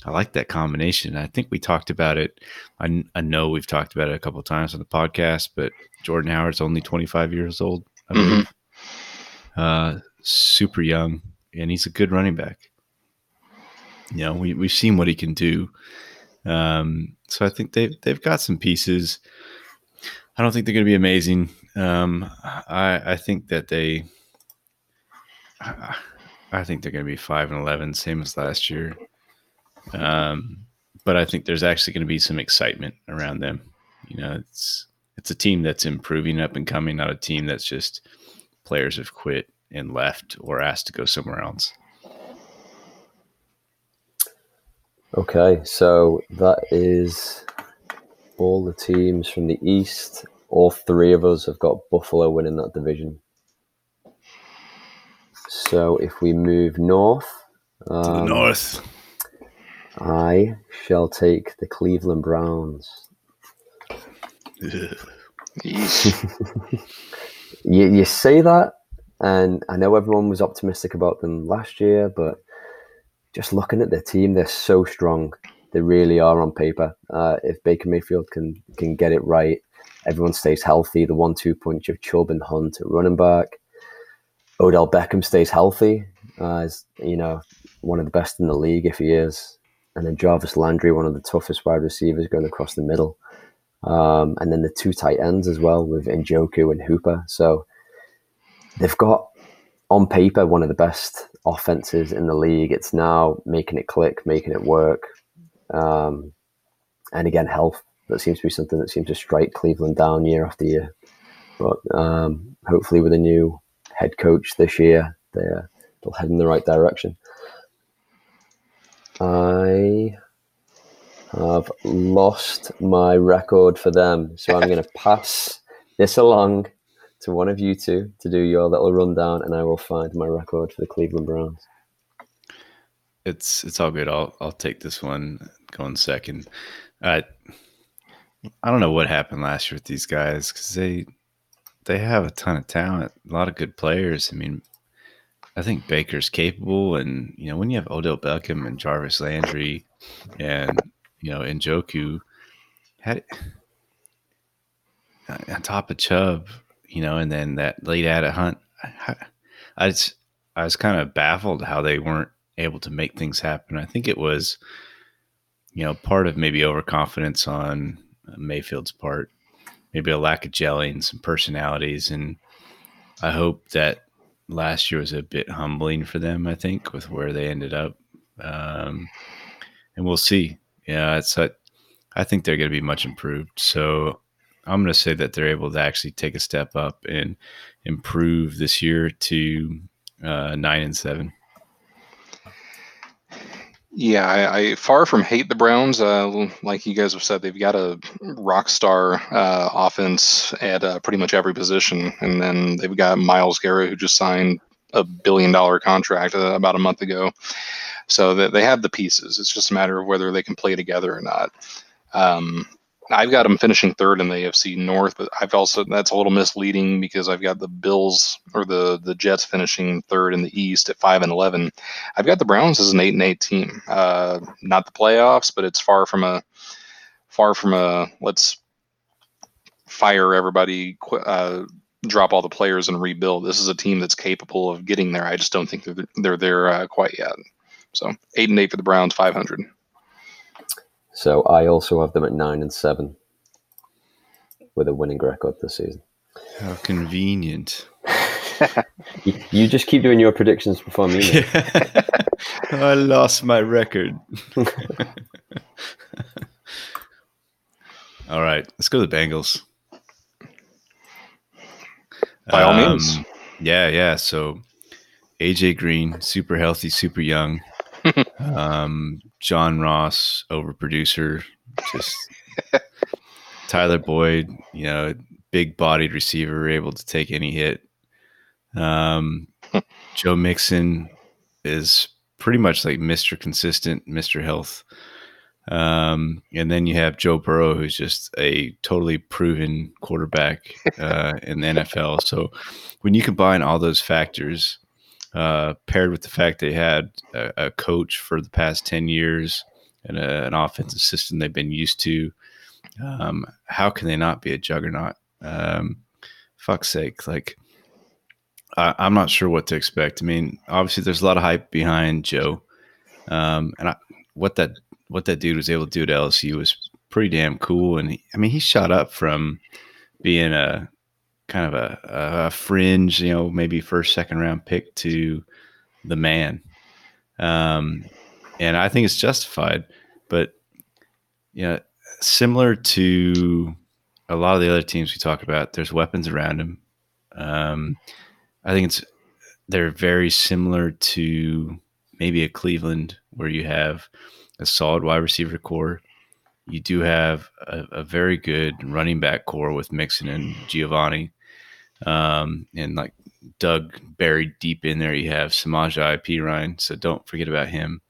I like that combination. I think we talked about it. I, I know we've talked about it a couple of times on the podcast, but Jordan Howard's only 25 years old, I believe. Mm-hmm. Uh, super young, and he's a good running back. You know, we, we've seen what he can do. Um, so I think they've, they've got some pieces. I don't think they're going to be amazing. Um, I, I think that they, I, think they're going to be 5 and 11, same as last year. Um, but I think there's actually going to be some excitement around them. You know, it's it's a team that's improving up and coming, not a team that's just players have quit and left or asked to go somewhere else. Okay, so that is all the teams from the East. All three of us have got Buffalo winning that division. So if we move north, um, to the um, north, I shall take the Cleveland Browns. you, you say that, and I know everyone was optimistic about them last year, but just looking at their team, they're so strong. They really are on paper. Uh, if Baker Mayfield can can get it right, everyone stays healthy. The one-two punch of Chubb and Hunt at running back. Odell Beckham stays healthy. Uh, you know one of the best in the league if he is and then Jarvis Landry, one of the toughest wide receivers going across the middle. Um, and then the two tight ends as well with Njoku and Hooper. So they've got on paper one of the best offenses in the league. It's now making it click, making it work. Um, and again, health. That seems to be something that seems to strike Cleveland down year after year. But um, hopefully, with a new head coach this year, they're, they'll head in the right direction. I have lost my record for them. So I'm going to pass this along to one of you two to do your little rundown, and I will find my record for the Cleveland Browns. it's it's all good. I'll I'll take this one going second. Uh, I don't know what happened last year with these guys because they they have a ton of talent, a lot of good players. I mean, I think Baker's capable, and you know when you have Odell Beckham and Jarvis Landry, and you know Njoku, had on top of Chubb, you know, and then that late at Hunt, I, I just I was kind of baffled how they weren't able to make things happen. I think it was, you know, part of maybe overconfidence on Mayfield's part, maybe a lack of gelling, some personalities, and I hope that last year was a bit humbling for them. I think with where they ended up, um, and we'll see. Yeah, it's I think they're going to be much improved. So I'm going to say that they're able to actually take a step up and improve this year to uh, nine and seven. Yeah, I, I, far from hate the Browns. Uh, like you guys have said, they've got a rock star uh, offense at uh, pretty much every position, and then they've got Myles Garrett, who just signed a billion dollar contract uh, about a month ago. So they, they have the pieces. It's just a matter of whether they can play together or not. Um, I've got them finishing third in the AFC North, but I've also that's a little misleading because I've got the Bills or the the Jets finishing third in the East at five and eleven. I've got the Browns as an eight and eight team. Uh, not the playoffs, but it's far from a far from a let's fire everybody, uh, drop all the players and rebuild. This is a team that's capable of getting there. I just don't think they're they're there uh, quite yet. So eight and eight for the Browns, five hundred. So I also have them at nine and seven with a winning record this season. How convenient. you, you, just keep doing your predictions before me. Yeah. I lost my record. all right, let's go to the Bengals. By all um, means. Yeah, yeah. So AJ Green, super healthy, super young. um, John Ross, overproducer, just Tyler Boyd, you know, big bodied receiver, able to take any hit. Um, Joe Mixon is pretty much like Mr. Consistent, Mr. Health. Um, and then you have Joe Burrow, who's just a totally proven quarterback uh, in the NFL. So when you combine all those factors, uh, paired with the fact they had a, a, coach for the past 10 years and a, an offensive system they've been used to. Um, how can they not be a juggernaut? Um, fuck's sake. Like, I, am not sure what to expect. I mean, obviously, there's a lot of hype behind Joe. Um, and I, what that what that dude was able to do to LSU was pretty damn cool. And he, I mean, he shot up from being a kind of a, a fringe, you know, maybe first, second round pick to the man. Um, and I think it's justified. But, you know, similar to a lot of the other teams we talk about, there's weapons around him. Um, I think it's they're very similar to maybe a Cleveland where you have a solid wide receiver core. You do have a, a very good running back core with Mixon and Giovanni. Um, and like Doug buried deep in there, you have Samaje Perine. So don't forget about him.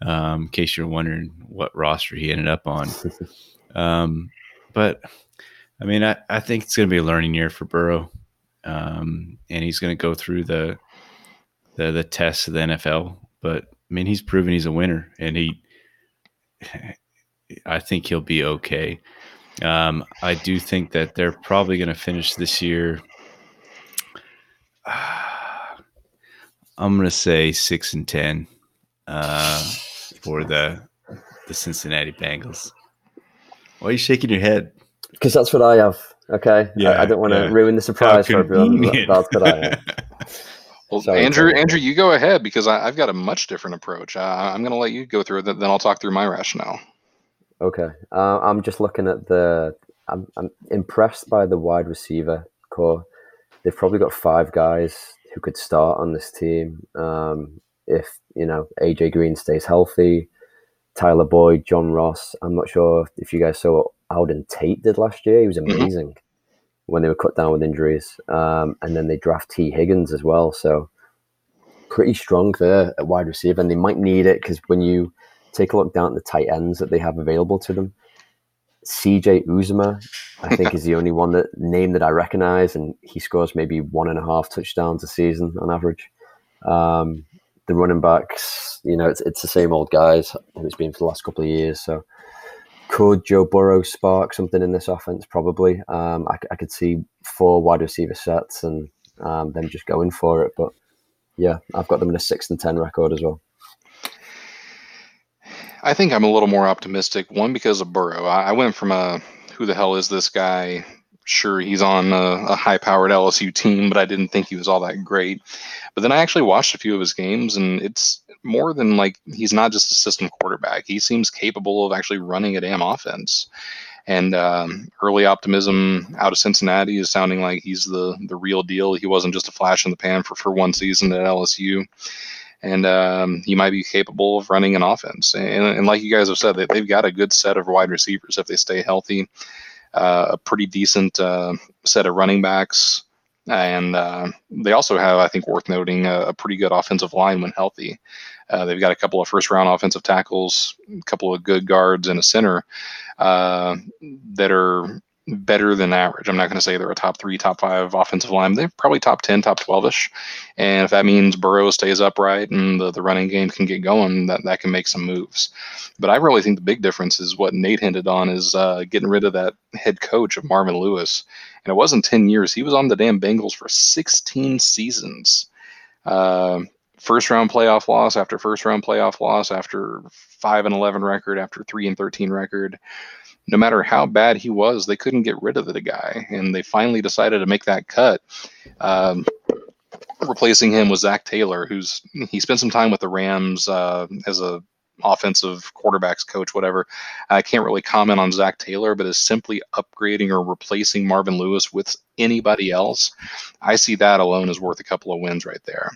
Um, in case you're wondering what roster he ended up on. Um, but I mean, I, I think it's going to be a learning year for Burrow. Um, and he's going to go through the, the, the tests of the NFL. But I mean, he's proven he's a winner and he, I think he'll be okay. Um, I do think that they're probably going to finish this year. I'm to say six and ten uh, for the the Cincinnati Bengals. Why are you shaking your head? Because that's what I have. Okay. Yeah, I, I don't want to yeah. ruin the surprise for everyone. That's what I have. Well, Sorry, Andrew, Andrew, you go ahead because I, have got a much different approach. Uh, I'm going to let you go through it, then I'll talk through my rationale. Okay, uh, I'm just looking at the. I'm, I'm impressed by the wide receiver core. They've probably got five guys who could start on this team um, if you know AJ Green stays healthy. Tyler Boyd, John Ross. I'm not sure if you guys saw what Auden Tate did last year. He was mm-hmm. amazing mm-hmm. when they were cut down with injuries. Um, and then they draft Tee Higgins as well. So pretty strong there at wide receiver, and they might need it because when you take a look down at the tight ends that they have available to them, CJ Uzomah, I think, is the only one that name that I recognize, and he scores maybe one and a half touchdowns a season on average. Um, the running backs, you know, it's, it's the same old guys, who it's been for the last couple of years. So, could Joe Burrow spark something in this offense? Probably. Um, I, I, could see four wide receiver sets and um, them just going for it. But yeah, I've got them in a six and ten record as well. I think I'm a little more optimistic. One because of Burrow. I, I went from a who the hell is this guy? Sure, he's on a, a high-powered LSU team, but I didn't think he was all that great. But then I actually watched a few of his games, and it's more than like he's not just a system quarterback. He seems capable of actually running a damn offense. And um, early optimism out of Cincinnati is sounding like he's the the real deal. He wasn't just a flash in the pan for, for one season at LSU and um, he might be capable of running an offense. And, and like you guys have said, they, have got a good set of wide receivers if they stay healthy, uh, a pretty decent uh, set of running backs. And uh, they also have, I think, worth noting, a, a pretty good offensive line when healthy. Uh, they've got a couple of first round offensive tackles, a couple of good guards, and a center uh, that are better than average. I'm not going to say they're a top three, top five offensive line. They're probably top 10, top 12 ish. And if that means Burrow stays upright and the, the running game can get going, that, that can make some moves. But I really think the big difference is what Nate hinted on is uh, getting rid of that head coach of Marvin Lewis. And it wasn't 10 years. He was on the damn Bengals for 16 seasons. Uh, first round playoff loss after first round playoff loss after 5 and 11 record after 3 and 13 record no matter how bad he was, they couldn't get rid of the guy, and they finally decided to make that cut. Um, replacing him was Zac Taylor, who's he spent some time with the Rams uh, as a offensive quarterbacks coach, whatever. I can't really comment on Zac Taylor, but is simply upgrading or replacing Marvin Lewis with anybody else. I see that alone is worth a couple of wins right there.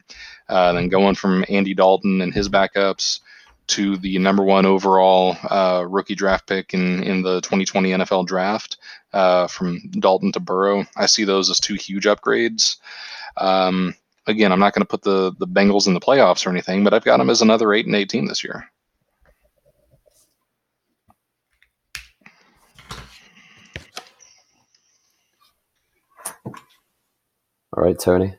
Uh, then going from Andy Dalton and his backups to the number one overall uh, rookie draft pick in, in the 2020 NFL draft uh, from Dalton to Burrow. I see those as two huge upgrades. Um, again, I'm not going to put the, the Bengals in the playoffs or anything, but I've got them as another 8 and 8 team this year. All right, Tony.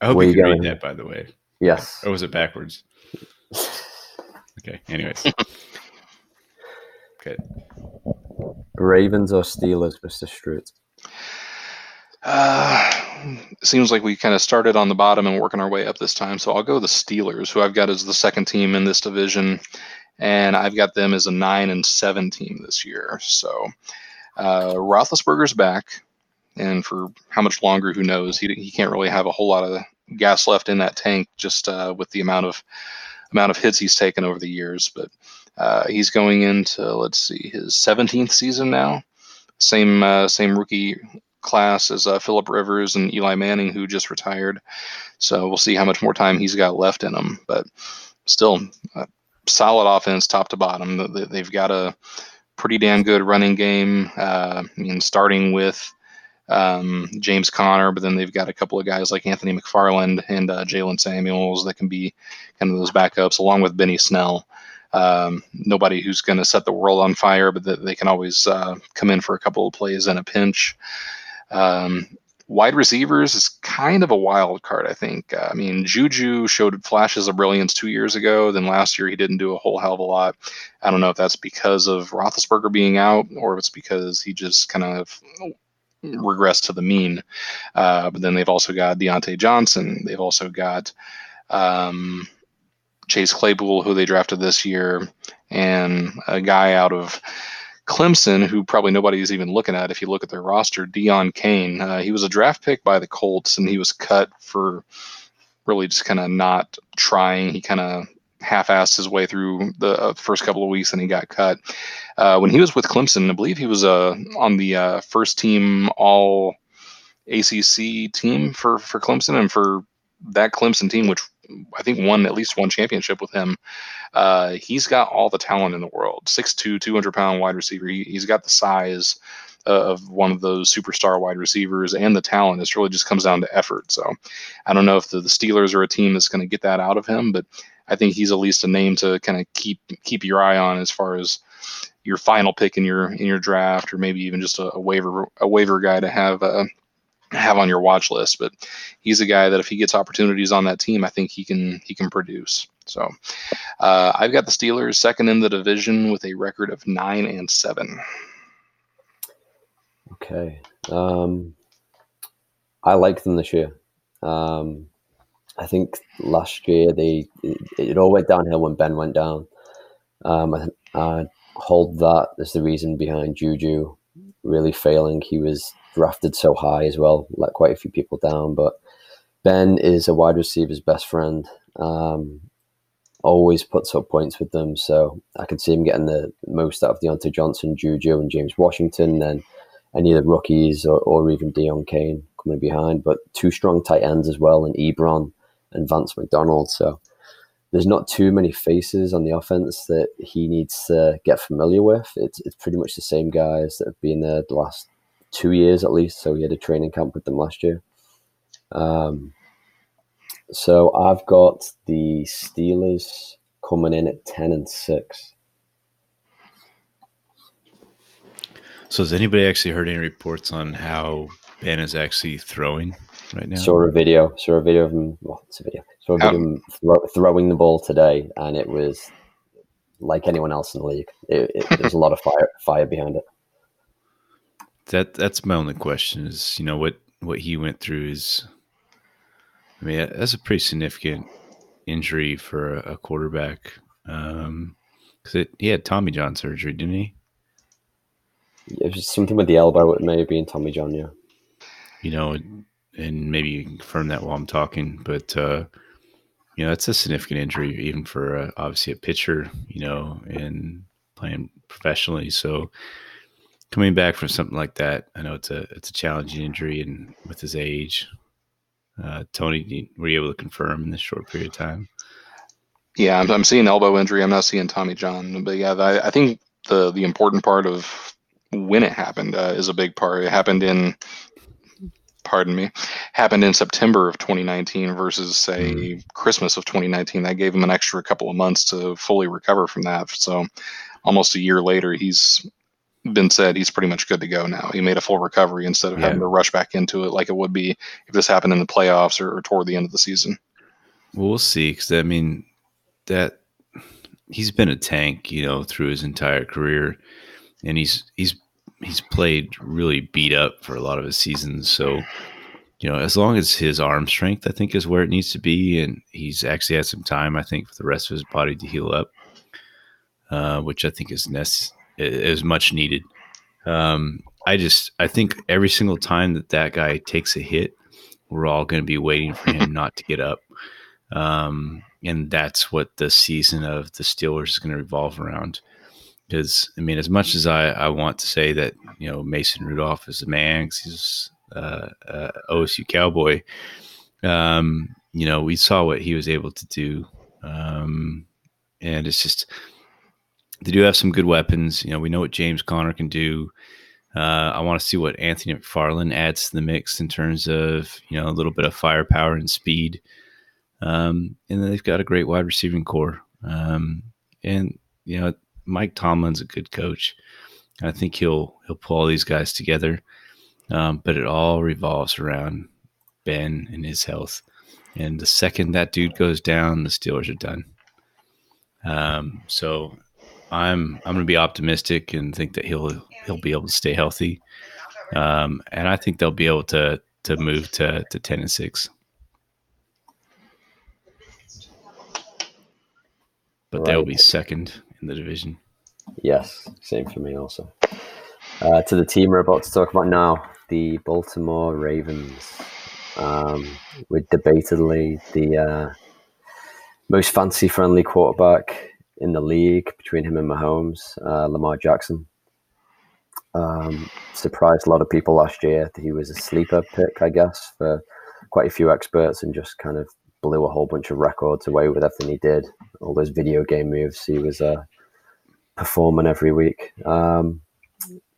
I hope Where you, you can read that, by the way. Yes. Or was it backwards? okay. Anyways. okay. Ravens or Steelers, Mr. Strutt? Uh, seems like we kind of started on the bottom and working our way up this time. So I'll go the Steelers, who I've got as the second team in this division, and I've got them as a nine and seven team this year. So uh, Roethlisberger's back and for how much longer, who knows? He, he can't really have a whole lot of gas left in that tank just uh, with the amount of amount of hits he's taken over the years. But uh, he's going into let's see his 17th season now. Same uh, same rookie class as uh, Philip Rivers and Eli Manning, who just retired. So we'll see how much more time he's got left in him. But still, solid offense, top to bottom. They've got a pretty damn good running game. Uh, I mean, starting with um, James Conner, but then they've got a couple of guys like Anthony McFarland and uh, Jaylen Samuels that can be kind of those backups, along with Benny Snell. Um, nobody who's going to set the world on fire, but that they can always uh, come in for a couple of plays in a pinch. Um, wide receivers is kind of a wild card, I think. Uh, I mean, Juju showed flashes of brilliance two years ago. Then last year he didn't do a whole hell of a lot. I don't know if that's because of Roethlisberger being out or if it's because he just kind of regress to the mean. Uh, but then they've also got Diontae Johnson. They've also got um, Chase Claypool, who they drafted this year, and a guy out of Clemson, who probably nobody is even looking at if you look at their roster, Deon Cain. Uh, he was a draft pick by the Colts, and he was cut for really just kind of not trying. He kind of half-assed his way through the uh, first couple of weeks and he got cut. Uh, when he was with Clemson, I believe he was uh, on the uh, first team All ACC team for for Clemson, and for that Clemson team, which I think won at least one championship with him. Uh, he's got all the talent in the world. 6'2", 200 pound wide receiver. He, has got the size uh, of one of those superstar wide receivers and the talent. It really just comes down to effort. So I don't know if the, the Steelers are a team that's going to get that out of him, but I think he's at least a name to kind of keep keep your eye on as far as your final pick in your in your draft, or maybe even just a, a waiver a waiver guy to have uh, have on your watch list. But he's a guy that if he gets opportunities on that team, I think he can he can produce. So uh, I've got the Steelers second in the division with a record of nine and seven. Okay, um, I like them this year. Um, I think last year they it, it, all went downhill when Ben went down. Um, I, I hold that as the reason behind Juju really failing. He was drafted so high as well, let quite a few people down. But Ben is a wide receiver's best friend. Um, always puts up points with them, so I can see him getting the most out of Diontae Johnson, Juju, and James Washington, and any of the rookies or, or even Deon Cain coming behind. But two strong tight ends as well, and Ebron and Vance McDonald. So there's not too many faces on the offense that he needs to get familiar with. It's it's pretty much the same guys that have been there the last two years at least. So he had a training camp with them last year. Um, so I've got the Steelers coming in at ten and six. So has anybody actually heard any reports on how Ben is actually throwing right now? Saw a video. Saw a video of him. Well, it's a video. Saw a video of him throw, throwing the ball today, and it was like anyone else in the league. It, it, there's a lot of fire fire behind it. That that's my only question is you know what what he went through is I mean that's a pretty significant injury for a, quarterback because um, he had Tommy John surgery, didn't he? It was something with the elbow, it may have been Tommy John, yeah. You know, and maybe you can confirm that while I'm talking, but uh, you know, it's a significant injury even for uh, obviously a pitcher, you know, and playing professionally. So coming back from something like that, I know it's a it's a challenging injury, and with his age, uh, Tony, were you able to confirm in this short period of time? Yeah, I'm, I'm seeing elbow injury. I'm not seeing Tommy John, but yeah, I, I think the the important part of when it happened uh, is a big part. It happened in, pardon me, happened in September of 2019 versus say mm. Christmas of 2019. That gave him an extra couple of months to fully recover from that. So almost a year later, he's been said he's pretty much good to go now. He made a full recovery instead of yeah. having to rush back into it like it would be if this happened in the playoffs or, or toward the end of the season. Well, we'll see. Because I mean, that he's been a tank, you know, through his entire career, and he's he's he's played really beat up for a lot of his seasons. So, you know, as long as his arm strength, I think, is where it needs to be, and he's actually had some time, I think, for the rest of his body to heal up, uh, which I think is necessary is much needed. Um, I just I think every single time that that guy takes a hit, we're all going to be waiting for him not to get up, um, and that's what the season of the Steelers is going to revolve around. Because I mean, as much as I, I want to say that you know Mason Rudolph is a man because he's uh, uh, OSU Cowboy, um, you know we saw what he was able to do, um, and it's just they do have some good weapons. You know, we know what James Conner can do. Uh, I want to see what Anthony McFarland adds to the mix in terms of you know a little bit of firepower and speed. Um, and they've got a great wide receiving core. Um, and you know, Mike Tomlin's a good coach. I think he'll he'll pull all these guys together. Um, but it all revolves around Ben and his health. And the second that dude goes down, the Steelers are done. Um, so I'm I'm going to be optimistic and think that he'll he'll be able to stay healthy, um, and I think they'll be able to to move to to ten and six. But right. they'll be second in the division. Yes, same for me also. Uh, to the team we're about to talk about now, the Baltimore Ravens, um, with debatedly the uh, most fancy friendly quarterback in the league between him and Mahomes, uh, Lamar Jackson. Um, surprised a lot of people last year that he was a sleeper pick, I guess, for quite a few experts, and just kind of blew a whole bunch of records away with everything he did. All those video game moves he was uh, performing every week. Um,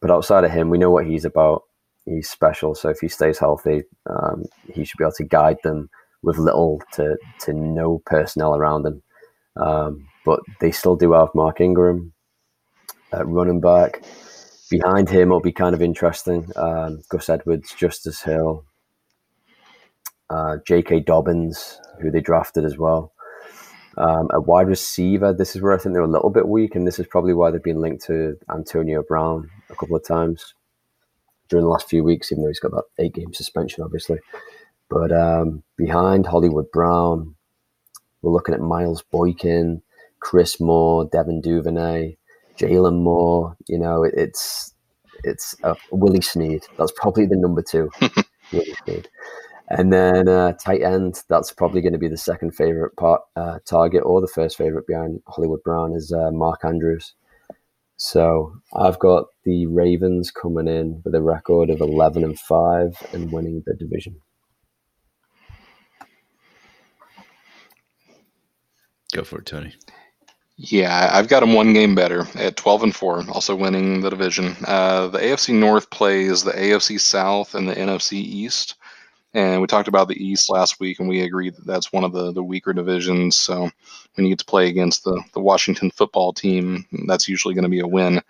but outside of him, we know what he's about. He's special. So if he stays healthy, um, he should be able to guide them with little to, to no personnel around him. Um, but they still do have Mark Ingram at running back. Behind him, it'll be kind of interesting. Um, Gus Edwards, Justice Hill, uh, J.K. Dobbins, who they drafted as well. Um, a wide receiver, this is where I think they're a little bit weak, and this is probably why they've been linked to Antonio Brown a couple of times during the last few weeks, even though he's got that eight game suspension, obviously. But um, behind Hollywood Brown, we're looking at Miles Boykin, Chris Moore, Devin Duvernay, Jalen Moore. You know, it, it's it's uh, Willie Snead. That's probably the number two. Willie Snead. And then uh, tight end, that's probably going to be the second favorite part, uh, target, or the first favorite behind Hollywood Brown is uh, Mark Andrews. So I've got the Ravens coming in with a record of eleven and five and winning the division. Go for it, Tony. Yeah, I've got them one game better at 12 and 4, also winning the division. Uh, the AFC North plays the AFC South and the NFC East. And we talked about the East last week, and we agreed that that's one of the, the weaker divisions. So when you get to play against the, the Washington football team, that's usually going to be a win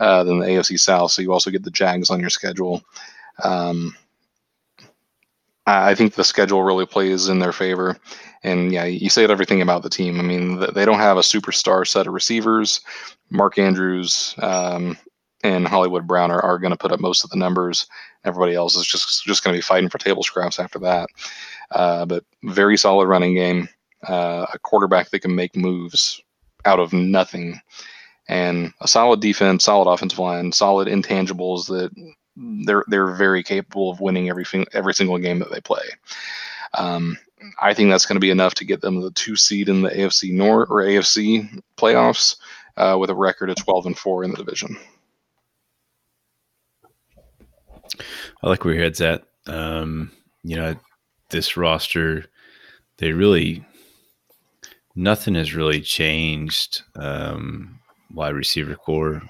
uh, than the AFC South. So you also get the Jags on your schedule. Um, I think the schedule really plays in their favor. And yeah, you said everything about the team. I mean, they don't have a superstar set of receivers. Mark Andrews um, and Hollywood Brown are, are going to put up most of the numbers. Everybody else is just just going to be fighting for table scraps after that. Uh, but very solid running game, uh, a quarterback that can make moves out of nothing, and a solid defense, solid offensive line, solid intangibles that they're they're very capable of winning every every single game that they play. Um, I think that's going to be enough to get them the two seed in the AFC North or AFC playoffs uh, with a record of 12 and four in the division. I like where your head's at. Um, you know, this roster, they really nothing has really changed um, wide receiver core,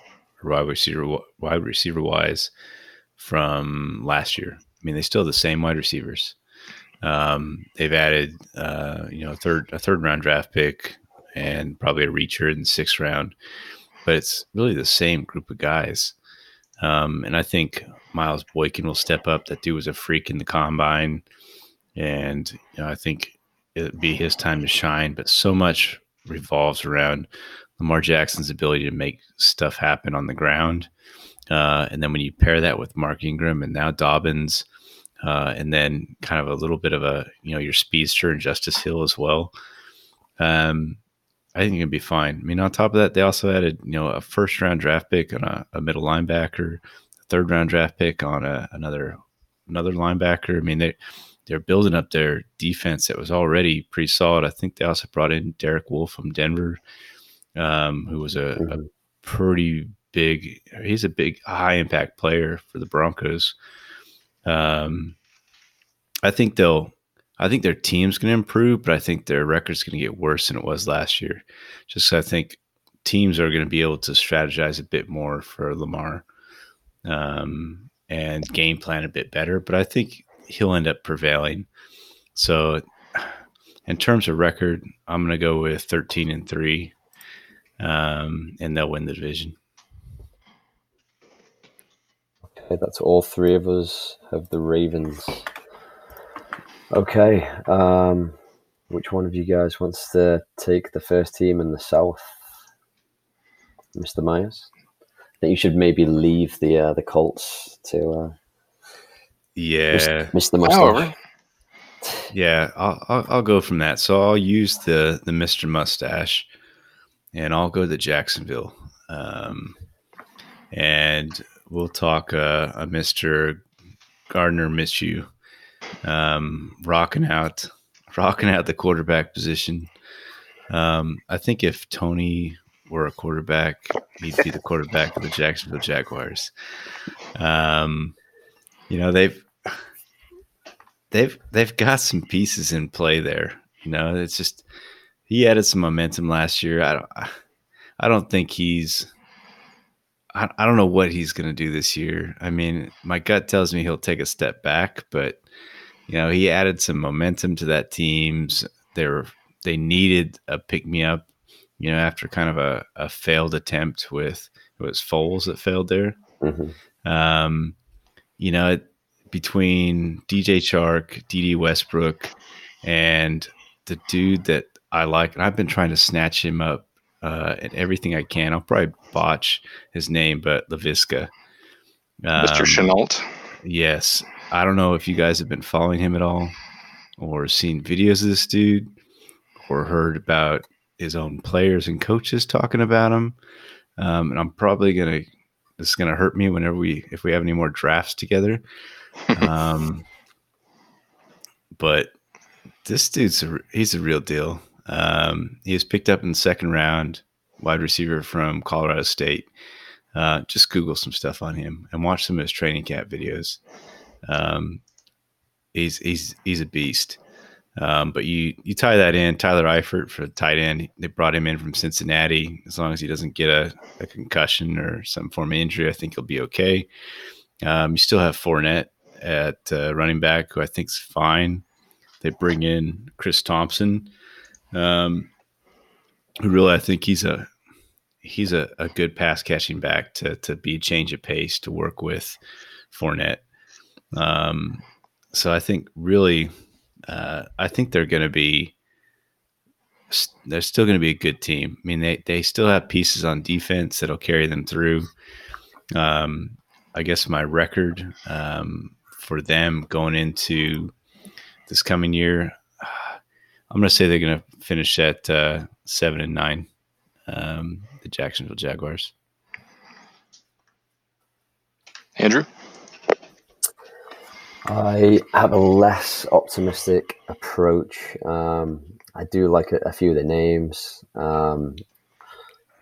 wide receiver wide receiver wise from last year. I mean, they still have the same wide receivers. Um, they've added, uh, you know, a third a third round draft pick and probably a reacher in the sixth round, but it's really the same group of guys. Um, and I think Miles Boykin will step up. That dude was a freak in the combine, and you know, I think it'd be his time to shine. But so much revolves around Lamar Jackson's ability to make stuff happen on the ground. Uh, and then when you pair that with Mark Ingram and now Dobbins, uh, and then kind of a little bit of a you know your speedster and Justice Hill as well. Um, I think it'd be fine. I mean, on top of that, they also added you know a first round draft pick on a, a middle linebacker, a third round draft pick on a, another another linebacker. I mean, they they're building up their defense that was already pretty solid. I think they also brought in Derek Wolfe from Denver, um, who was a, a mm-hmm. pretty big. He's a big high impact player for the Broncos. Um, I think they'll. I think their team's going to improve, but I think their record's going to get worse than it was last year. Just I think teams are going to be able to strategize a bit more for Lamar um, and game plan a bit better. But I think he'll end up prevailing. So, in terms of record, I'm going to go with 13 and three, um, and they'll win the division. Okay, that's all three of us have the Ravens. Okay, um, which one of you guys wants to take the first team in the South, Mr. Myers? I think you should maybe leave the uh, the Colts to. Uh, yeah, Mr. Mustache. Yeah, I'll, I'll, I'll go from that. So I'll use the the Mr. Mustache, and I'll go to Jacksonville. Um, and we'll talk uh, a Mr. Gardner Minshew um, rocking out, rocking out the quarterback position. Um, I think if Tony were a quarterback, he'd be the quarterback of the Jacksonville Jaguars. Um, you know they've they've they've got some pieces in play there. You know, it's just he added some momentum last year. I don't I don't think he's I, I don't know what he's going to do this year. I mean, my gut tells me he'll take a step back, but you know, he added some momentum to that team's. They were they needed a pick me up, you know, after kind of a, a failed attempt with it was Foles that failed there. Mm-hmm. Um, you know, between DJ Chark, Dede Westbrook, and the dude that I like, and I've been trying to snatch him up uh, and everything I can. I'll probably botch his name, but Laviska. Um, Mr. Shenault. Yes. I don't know if you guys have been following him at all or seen videos of this dude or heard about his own players and coaches talking about him. Um, and I'm probably going to, this is going to hurt me whenever we, if we have any more drafts together. Um, but this dude's, a, he's a real deal. Um, he was picked up in the second round, wide receiver from Colorado State. Uh, just Google some stuff on him and watch some of his training camp videos. Um, he's he's he's a beast. Um, but you you tie that in Tyler Eifert for tight end. They brought him in from Cincinnati. As long as he doesn't get a, a concussion or some form of injury, I think he'll be okay. Um, you still have Fournette at uh, running back, who I think's fine. They bring in Chris Thompson, um, who really I think he's a he's a, a good pass catching back to to be a change of pace to work with Fournette. Um, so I think really, uh, I think they're going to be they're still going to be a good team. I mean, they they still have pieces on defense that'll carry them through. Um, I guess my record um, for them going into this coming year, I'm going to say they're going to finish at uh, seven and nine. Um, the Jacksonville Jaguars. Andrew, I have a less optimistic approach. Um, I do like a, a, few of the names. Um,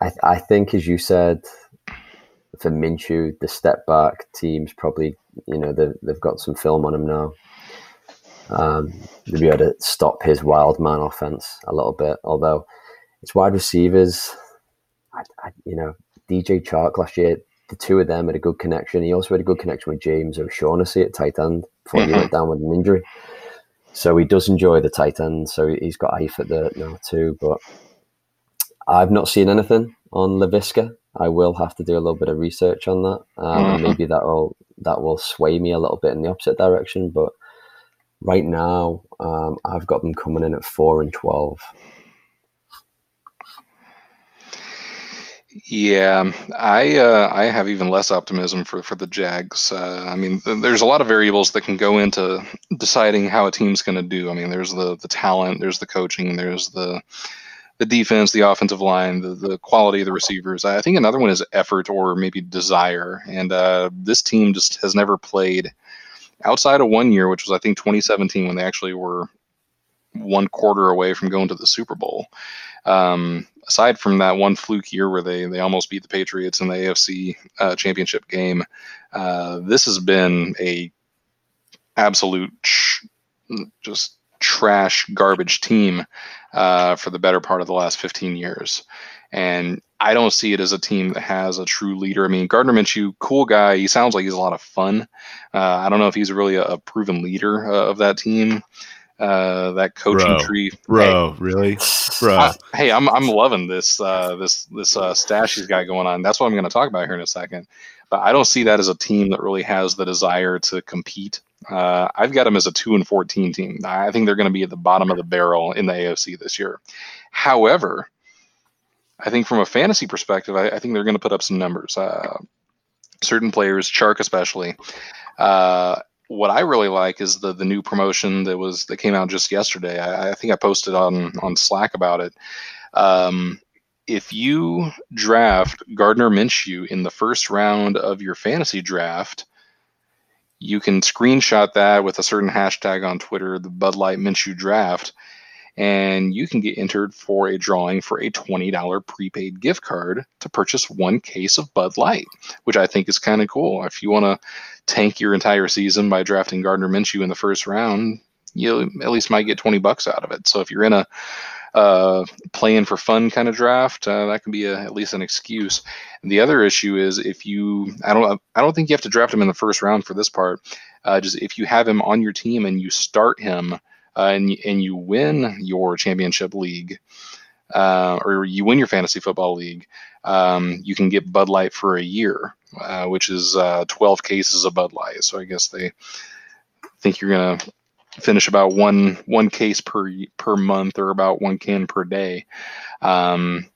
I, I, think, as you said, for Minshew, the step back teams probably, you know, they've, they've got some film on him now. Um, they'll be able to stop his wild man offense a little bit. Although it's wide receivers, I, I, you know, DJ Chark last year, the two of them had a good connection. He also had a good connection with James O'Shaughnessy at tight end before he went down with an injury. So he does enjoy the tight end. So he's got Eifert there now too. But I've not seen anything on Laviska. I will have to do a little bit of research on that. Um, mm-hmm. Maybe that will that will sway me a little bit in the opposite direction. But right now, um, I've got them coming in at four and twelve. Yeah, I uh, I have even less optimism for for the Jags. Uh, I mean, th- there's a lot of variables that can go into deciding how a team's going to do. I mean, there's the the talent, there's the coaching, there's the the defense, the offensive line, the, the quality of the receivers. I think another one is effort or maybe desire. And uh, this team just has never played outside of one year, which was I think 2017 when they actually were one quarter away from going to the Super Bowl. Um, aside from that one fluke year where they they almost beat the Patriots in the AFC uh, Championship game, uh, this has been a absolute sh- just trash garbage team uh, for the better part of the last 15 years. And I don't see it as a team that has a true leader. I mean, Gardner Minshew, cool guy. He sounds like he's a lot of fun. Uh, I don't know if he's really a, a proven leader uh, of that team uh, that coaching bro, tree. Bro, hey, really, bro? I, hey, I'm I'm loving this uh, this this uh, stash he's got going on. That's what I'm going to talk about here in a second. But I don't see that as a team that really has the desire to compete. Uh, I've got them as a two and fourteen team. I think they're going to be at the bottom of the barrel in the AFC this year. However, I think from a fantasy perspective, I, I think they're going to put up some numbers. Uh, certain players, Chark especially, uh, what I really like is the the new promotion that was that came out just yesterday. I, I think I posted on on Slack about it. Um, if you draft Gardner Minshew in the first round of your fantasy draft, you can screenshot that with a certain hashtag on Twitter, the Bud Light Minshew draft, and you can get entered for a drawing for a $20 prepaid gift card to purchase one case of Bud Light, which I think is kind of cool. If you want to tank your entire season by drafting Gardner Minshew in the first round, you at least might get 20 bucks out of it. So if you're in a uh, playing for fun kind of draft, uh, that can be a, at least an excuse. And the other issue is if you, I don't, I don't think you have to draft him in the first round for this part. Uh, just if you have him on your team and you start him uh, and and you win your championship league, uh, or you win your fantasy football league, um, you can get Bud Light for a year, uh, which is 12 cases of Bud Light. So I guess they think you're gonna finish about one one case per per month or about one can per day. Um,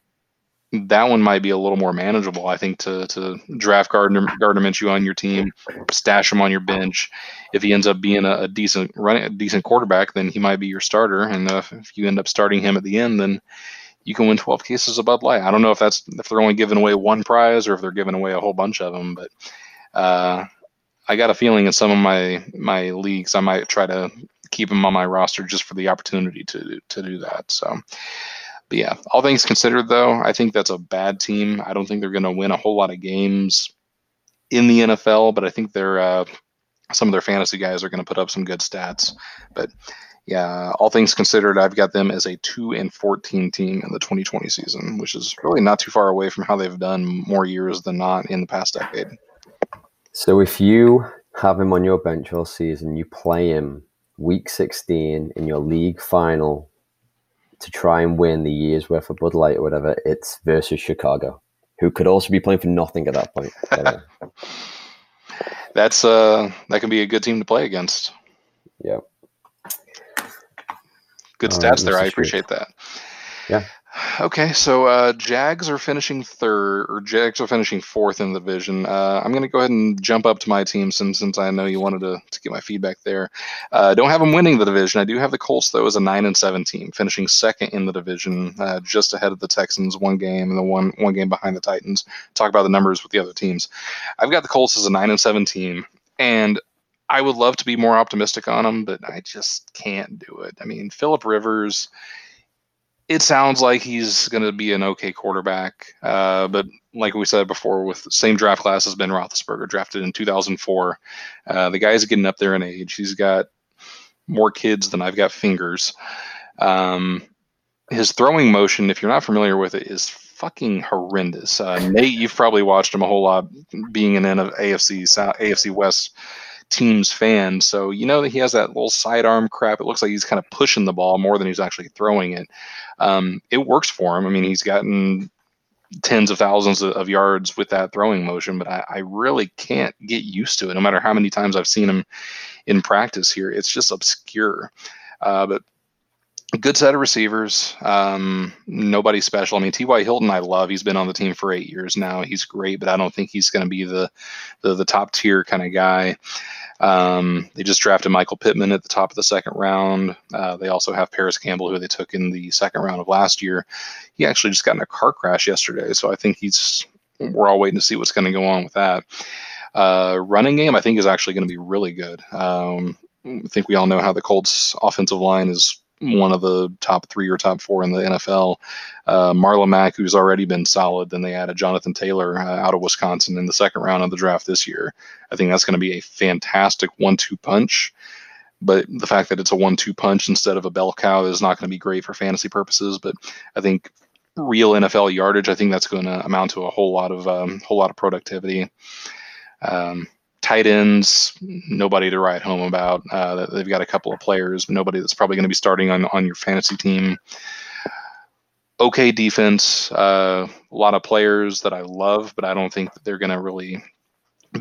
that one might be a little more manageable, I think, to to draft Gardner Gardner Minshew on your team, stash him on your bench. If he ends up being a, a decent running a decent quarterback, then he might be your starter. And uh, if you end up starting him at the end, then you can win 12 cases of Bud Light. I don't know if that's if they're only giving away one prize or if they're giving away a whole bunch of them, but uh, I got a feeling in some of my my leagues I might try to keep them on my roster just for the opportunity to to do that. So, but yeah, all things considered, though, I think that's a bad team. I don't think they're going to win a whole lot of games in the NFL, but I think they're uh, some of their fantasy guys are going to put up some good stats. But yeah, all things considered, I've got them as a two and fourteen team in the 2020 season, which is really not too far away from how they've done more years than not in the past decade. So if you have him on your bench all season, you play him week 16 in your league final to try and win the year's worth of Bud Light or whatever, it's versus Chicago, who could also be playing for nothing at that point. That's uh that can be a good team to play against. Yeah. Good stats there. I appreciate that. Yeah. Okay, so uh, Jags are finishing third, or Jags are finishing fourth in the division. Uh, I'm going to go ahead and jump up to my team since since I know you wanted to, to get my feedback there. Uh, don't have them winning the division. I do have the Colts though as a nine and seven team, finishing second in the division, uh, just ahead of the Texans, one game and the one one game behind the Titans. Talk about the numbers with the other teams. I've got the Colts as a nine and seven team, and I would love to be more optimistic on him, but I just can't do it. I mean, Philip Rivers it sounds like he's going to be an okay quarterback. Uh, but like we said before, with the same draft class as Ben Roethlisberger, drafted in 2004, uh, the guy's getting up there in age. He's got more kids than I've got fingers. Um, his throwing motion, if you're not familiar with it, is fucking horrendous. Uh, Nate, you've probably watched him a whole lot, being an AFC AFC West team's fan. So you know that he has that little sidearm crap. It looks like he's kind of pushing the ball more than he's actually throwing it. Um, it works for him. I mean, he's gotten tens of thousands of, yards with that throwing motion, but I, I, really can't get used to it. No matter how many times I've seen him in practice here, it's just obscure. Uh, but good set of receivers. Um, nobody special. I mean, T.Y. Hilton, I love. He's been on the team for eight years now. He's great, but I don't think he's going to be the, the, the top tier kind of guy. Um, they just drafted Michael Pittman at the top of the second round. Uh, they also have Parris Campbell, who they took in the second round of last year. He actually just got in a car crash yesterday, so I think he's. We're all waiting to see what's going to go on with that. Uh, running game, I think, is actually going to be really good. Um, I think we all know how the Colts' offensive line is one of the top three or top four in the NFL. Uh, Mack, who's already been solid, then they added Jonathan Taylor uh, out of Wisconsin in the second round of the draft this year. I think that's going to be a fantastic one-two punch. But the fact that it's a one-two punch instead of a bell cow is not going to be great for fantasy purposes. But I think real NFL yardage, I think that's going to amount to a whole lot of um, whole lot of productivity. Um, tight ends, nobody to write home about. Uh, they've got a couple of players, nobody that's probably going to be starting on, on your fantasy team. Okay defense, uh, a lot of players that I love, but I don't think they're going to really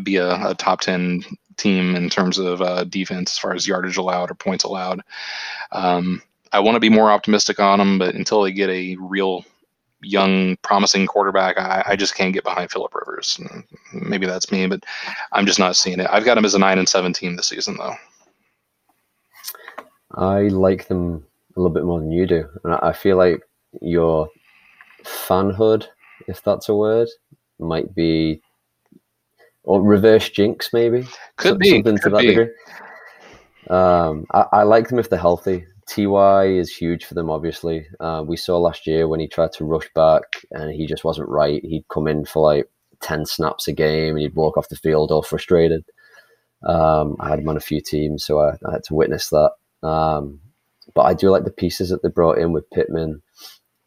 be a, a, top 10 team in terms of uh, defense as far as yardage allowed or points allowed. Um, I want to be more optimistic on them, but until they get a real young, promising quarterback, I, I just can't get behind Philip Rivers. Maybe that's me, but I'm just not seeing it. I've got him as a nine and seventeen this season, though. I like them a little bit more than you do, and I feel like your fanhood, if that's a word, might be or reverse jinx, maybe could be something could to that be. degree. Um, I, I like them if they're healthy. Ty is huge for them. Obviously, uh, we saw last year when he tried to rush back and he just wasn't right. He'd come in for like ten snaps a game and he'd walk off the field all frustrated. Um, I had him on a few teams, so I, I had to witness that. Um, but I do like the pieces that they brought in with Pittman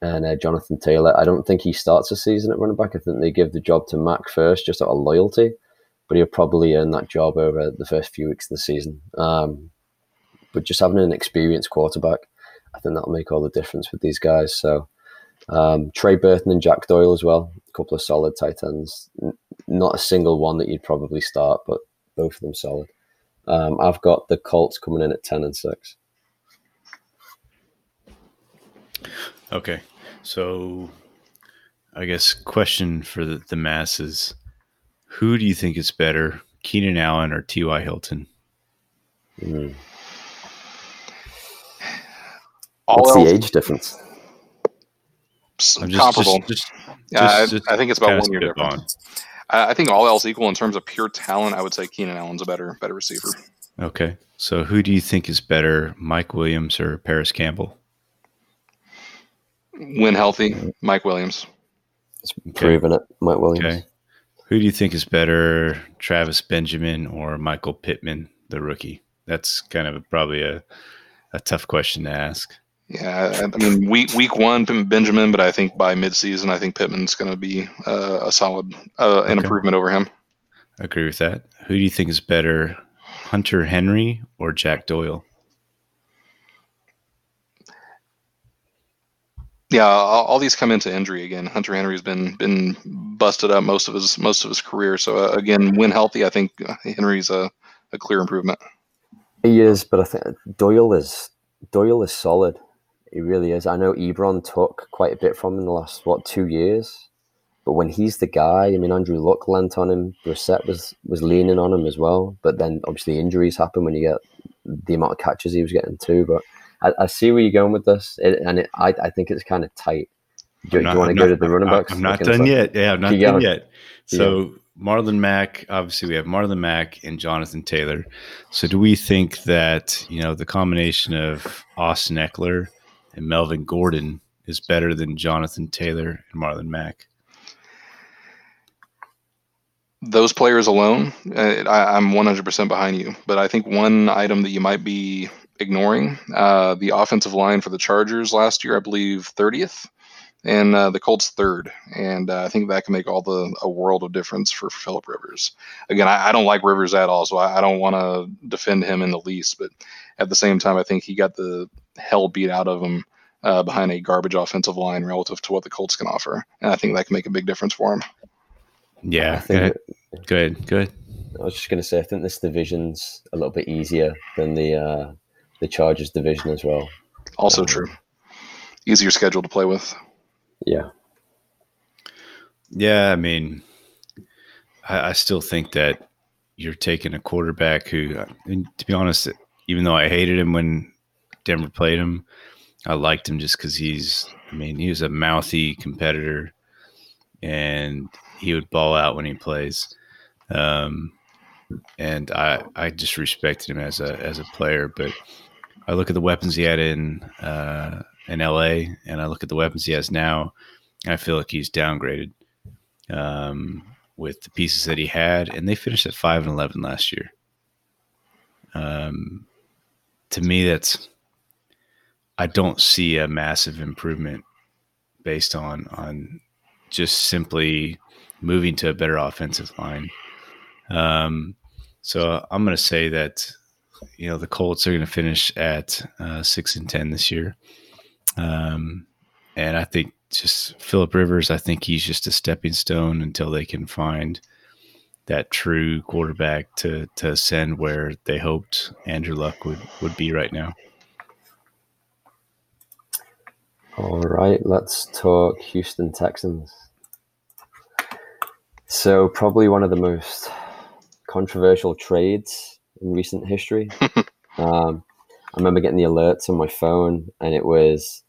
and uh, Jonathan Taylor. I don't think he starts a season at running back. I think they give the job to Mack first, just out of loyalty, but he'll probably earn that job over the first few weeks of the season. Um, but just having an experienced quarterback, I think that'll make all the difference with these guys. So um, Trey Burton and Jack Doyle as well, a couple of solid tight ends. N- not a single one that you'd probably start, but both of them solid. Um, I've got the Colts coming in at ten and six. Okay, so I guess question for the, the masses: Who do you think is better, Keenan Allen or T.Y. Hilton? Mm. All What's else the age difference? just, comparable. just, just, Yeah, I- just- just I think it's about one year difference. I I think all else equal in terms of pure talent, I would say Keenan Allen's a better better receiver. Okay, so who do you think is better, Mike Williams or Parris Campbell? When healthy, Mike Williams. It's proven it, Mike Williams. Okay, who do you think is better, Travis Benjamin or Michael Pittman, the rookie? That's kind of probably a a tough question to ask. Yeah, I, I mean week week one Benjamin, but I think by midseason, I think Pittman's going to be uh, a solid uh, an Okay. improvement over him. I agree with that. Who do you think is better, Hunter Henry or Jack Doyle? Yeah, all, all these come into injury again. Hunter Henry's been been busted up most of his most of his career. So uh, again, when healthy, I think uh, Henry's a, a clear improvement. He is, but I think Doyle is Doyle is solid. He really is. I know Ebron took quite a bit from him in the last what two years, but when he's the guy, I mean Andrew Luck lent on him. Brissett was was leaning on him as well, but then obviously injuries happen when you get the amount of catches he was getting too. But I, I see where you're going with this, it, and it, I I think it's kind of tight. Do, do I'm you want to go not- to the running backs? I'm not done yet. Yeah, I'm not done yet. So Marlon Mack, obviously we have Marlon Mack and Jonathan Taylor. So do we think that, you know, the combination of Austin Ekeler and Melvin Gordon is better than Jonathan Taylor and Marlon Mack? those players alone, uh, I, I'm 100% behind you. But I think one item that you might be ignoring uh, the offensive line for the Chargers last year, I believe 30th, and uh, the Colts third. And uh, I think that can make all the a world of difference for Philip Rivers. Again, I, I don't like Rivers at all, so I, I don't want to defend him in the least. But at the same time, I think he got the hell beat out of him. Uh, behind a garbage offensive line relative to what the Colts can offer, and I think that can make a big difference for him. I Yeah. Go think ahead. Go ahead. Go ahead. I was just going to say, I think this division's a little bit easier than the uh, the Chargers division as well. Also Um, true. Easier schedule to play with. Yeah, Yeah, I mean, I, I still think that you're taking a quarterback who, and to be honest, even though I hated him when Denver played him, I liked him just because he's, I mean, he was a mouthy competitor and he would ball out when he plays. Um, and I, I just respected him as a, as a player. But I look at the weapons he had in, uh, in LA and I look at the weapons he has now. I feel like he's downgraded um, with the pieces that he had, and they finished at five and eleven last year. Um, to me, that's I don't see a massive improvement based on on just simply moving to a better offensive line. Um, so I'm going to say that you know the Colts are going to finish at uh, six and ten this year, um, and I think just Philip Rivers. I think he's just a stepping stone until they can find that true quarterback to to ascend where they hoped Andrew Luck would would be right now. All right, let's talk Houston Texans. So, probably one of the most controversial trades in recent history. um, I remember getting the alerts on my phone, and it was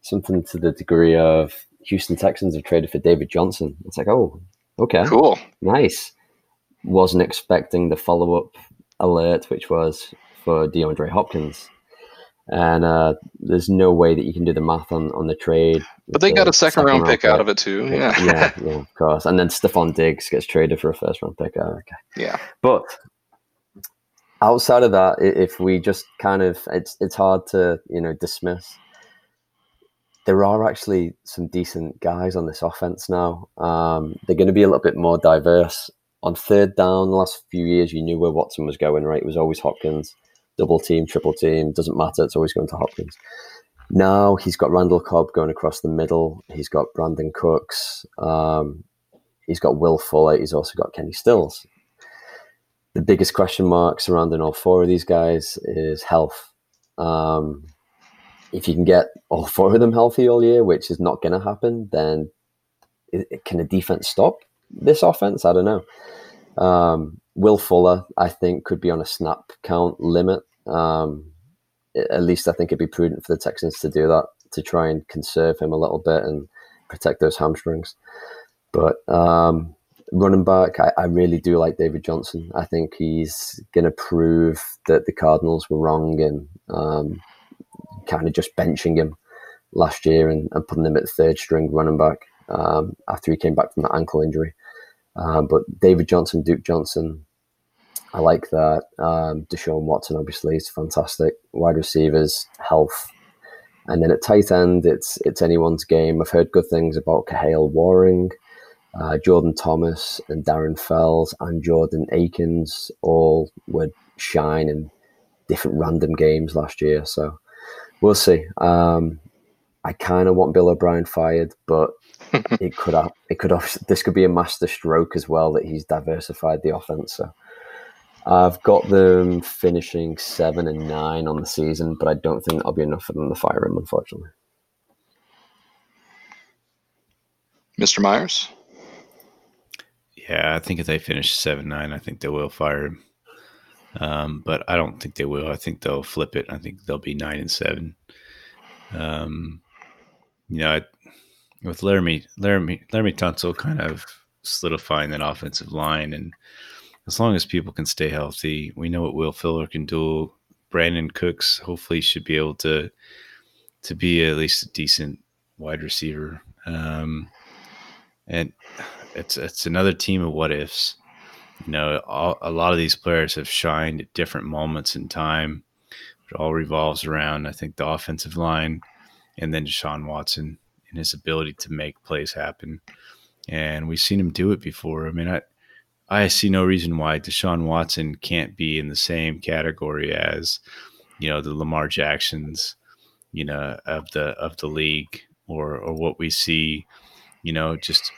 something to the degree of Houston Texans have traded for David Johnson. It's like, oh, okay, Cool. nice. Wasn't expecting the follow up alert, which was for DeAndre Hopkins. And uh, there's no way that you can do the math on, on the trade. But they got a second round pick out of it too. Yeah. yeah, yeah, of course. And then Stefon Diggs gets traded for a first round pick. Oh, okay. Yeah. But outside of that, if we just kind of, it's it's hard to you know dismiss. There are actually some decent guys on this offense now. Um, they're going to be a little bit more diverse. On third down, the last few years, you knew where Watson was going. Right, it was always Hopkins, double team, triple team, doesn't matter. It's always going to Hopkins. Now he's got Randall Cobb going across the middle. He's got Brandin Cooks. Um, he's got Will Fuller. He's also got Kenny Stills the biggest question mark surrounding all four of these guys is health. Um, if you can get all four of them healthy all year, which is not going to happen, then it, it, can the defense stop this offense? I don't know. Um, Will Fuller, I think, could be on a snap count limit. Um, at least I think it'd be prudent for the Texans to do that to try and conserve him a little bit and protect those hamstrings. But um, running back, I, I, really do like David Johnson. I think he's going to prove that the Cardinals were wrong in um, kind of just benching him last year and, and, putting him at third string running back um, after he came back from that ankle injury. Um, but David Johnson, Duke Johnson, I like that. Um, Deshaun Watson, obviously, is fantastic. Wide receivers, health. And then at tight end, it's it's anyone's game. I've heard good things about Kahale Warring, uh, Jordan Thomas and Darren Fells and Jordan Akins all would shine in different random games last year. So we'll see. Um, I kind of want Bill O'Brien fired, but it could have, it could have, this could be a master stroke as well that he's diversified the offense. So I've got them finishing seven and nine on the season, but I don't think that'll be enough for them to fire him, unfortunately. Mr. Myers? Yeah, I think if they finish seven nine, I think they will fire him. Um, but I don't think they will. I think they'll flip it. I think they'll be nine and seven. Um, you know, I, with Laremy, Laremy, Laremy Tunsil kind of solidifying that offensive line, and as long as people can stay healthy, we know what Will Fuller can do. Brandin Cooks hopefully should be able to to be at least a decent wide receiver. Um, and it's it's another team of what ifs. You know, all, a lot of these players have shined at different moments in time. It all revolves around, I think, the offensive line, and then Deshaun Watson and his ability to make plays happen. And we've seen him do it before. I mean, I I see no reason why Deshaun Watson can't be in the same category as, you know, the Lamar Jacksons, you know, of the of the league, or or what we see, you know, just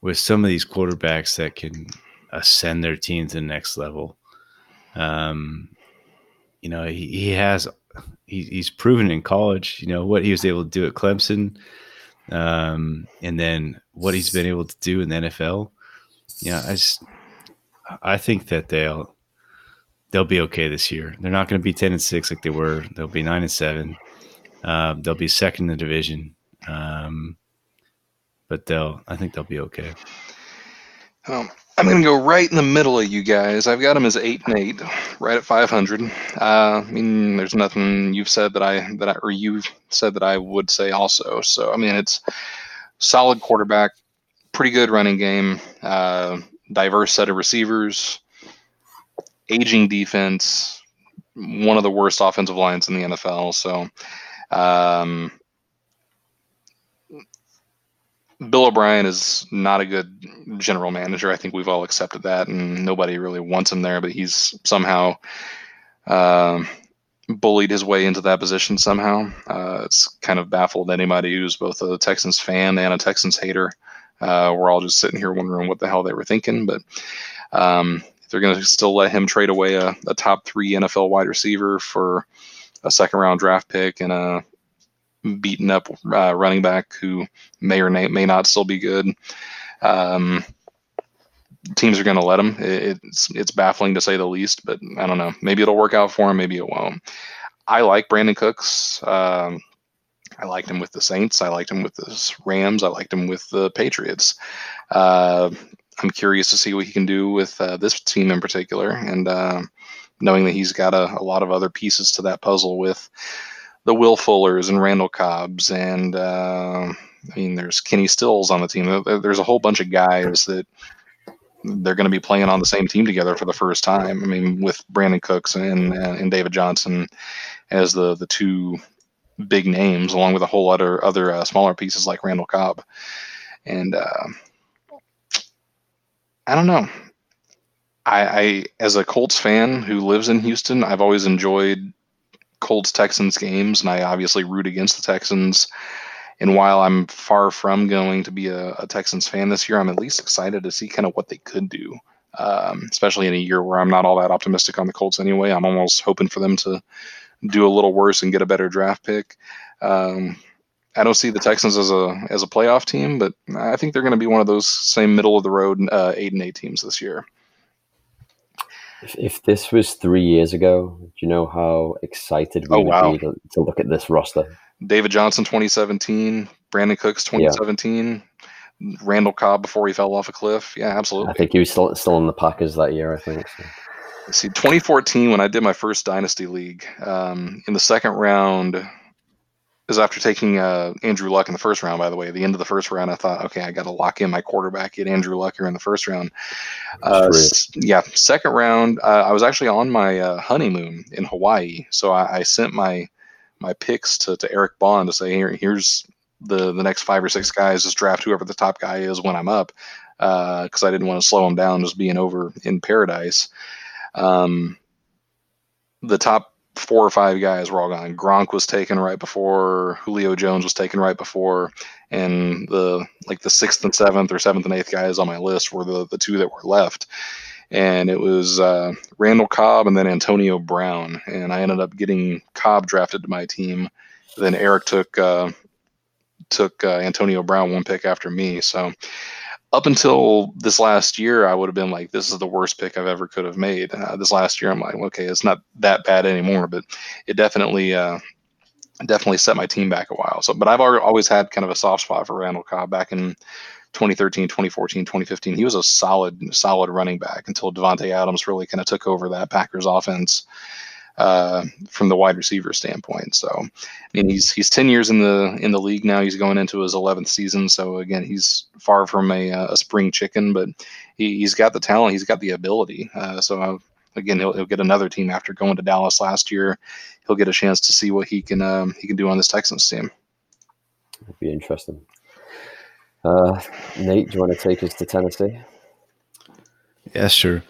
with some of these quarterbacks that can ascend their team to the next level. Um, you know, he, he has he, he's proven in college, you know, what he was able to do at Clemson, um, and then what he's been able to do in the NFL. Yeah, I just I think that they'll they'll be okay this year. They're not going to be ten and six like they were. They'll be nine and seven. Um, they'll be second in the division. Um, but they'll I think they'll be okay. Um, I'm going to go right in the middle of you guys. I've got them as eight and eight, right at 500. Uh, I mean, there's nothing you've said that I that I, or you've said that I would say also. So I mean, it's solid quarterback, pretty good running game, uh, diverse set of receivers, aging defense, one of the worst offensive lines in the NFL. So. Um, Bill O'Brien is not a good general manager. I think we've all accepted that, and nobody really wants him there. But he's somehow uh, bullied his way into that position. Somehow, uh, it's kind of baffled anybody who's both a Texans fan and a Texans hater. Uh, we're all just sitting here wondering what the hell they were thinking. But um, they're going to still let him trade away a, a top three NFL wide receiver for a second round draft pick and a beaten up uh, running back who may or may, not still be good. Um, teams are going to let him. It's it's baffling to say the least, but I don't know. Maybe it'll work out for him. Maybe it won't. I like Brandin Cooks. Um, I liked him with the Saints. I liked him with the Rams. I liked him with the Patriots. Uh, I'm curious to see what he can do with uh, this team in particular, and uh, knowing that he's got a, a, lot of other pieces to that puzzle with the Will Fullers and Randall Cobbs, and uh, I mean, there's Kenny Stills on the team. There's a whole bunch of guys that they're going to be playing on the same team together for the first time. I mean, with Brandin Cooks and and David Johnson as the the two big names, along with a whole other other uh, smaller pieces like Randall Cobb, and uh, I don't know. I, I as a Colts fan who lives in Houston, I've always enjoyed Colts Texans games, and I obviously root against the Texans. And while I'm far from going to be a, a Texans fan this year, I'm at least excited to see kind of what they could do, um, especially in a year where I'm not all that optimistic on the Colts anyway. I'm almost hoping for them to do a little worse and get a better draft pick. Um, I don't see the Texans as a as a playoff team, but I think they're going to be one of those same middle of the road uh, eight and eight teams this year. If, if this was three years ago, do you know how excited we Oh, would wow. be to, to look at this roster? David Johnson 2017, Brandin Cooks 2017, Randall Cobb before he fell off a cliff. Yeah, absolutely. I think he was still still in the Packers that year. I think. So. See, 2014, when I did my first Dynasty League, um, in the second round, is after taking uh, Andrew Luck in the first round, by the way. At the end of the first round, I thought, okay, I got to lock in my quarterback, get Andrew Luck here in the first round. Uh, s- yeah, second round, uh, I was actually on my uh, honeymoon in Hawaii. So I, I sent my my picks to, to Eric Bond to say, here, here's the, the next five or six guys. Just draft whoever the top guy is when I'm up. Because I didn't want to slow him down just being over in paradise. Um, the top four or five guys were all gone. Gronk was taken right before, Julio Jones was taken right before, and the like the sixth and seventh or seventh and eighth guys on my list were the the two that were left. And it was uh, Randall Cobb and then Antonio Brown, and I ended up getting Cobb drafted to my team. Then Eric took uh, took uh, Antonio Brown one pick after me. So up until this last year, I would have been like, this is the worst pick I've ever could have made. Uh, this last year, I'm like, okay, it's not that bad anymore, but it definitely, uh, definitely set my team back a while. So, but I've always had kind of a soft spot for Randall Cobb back in 2013, 2014, 2015. He was a solid, solid running back until Davante Adams really kind of took over that Packers offense uh, from the wide receiver standpoint. So, I mean, he's he's ten years in the in the league now. He's going into his eleventh season. So again, he's far from a, uh, a spring chicken, but he, he's got the talent. He's got the ability. Uh, so uh, again, he'll, he'll get another team after going to Dallas last year. He'll get a chance to see what he can um, he can do on this Texans team. It'd be interesting. Uh, Nate, do you want to take us to Tennessee? Yeah, sure.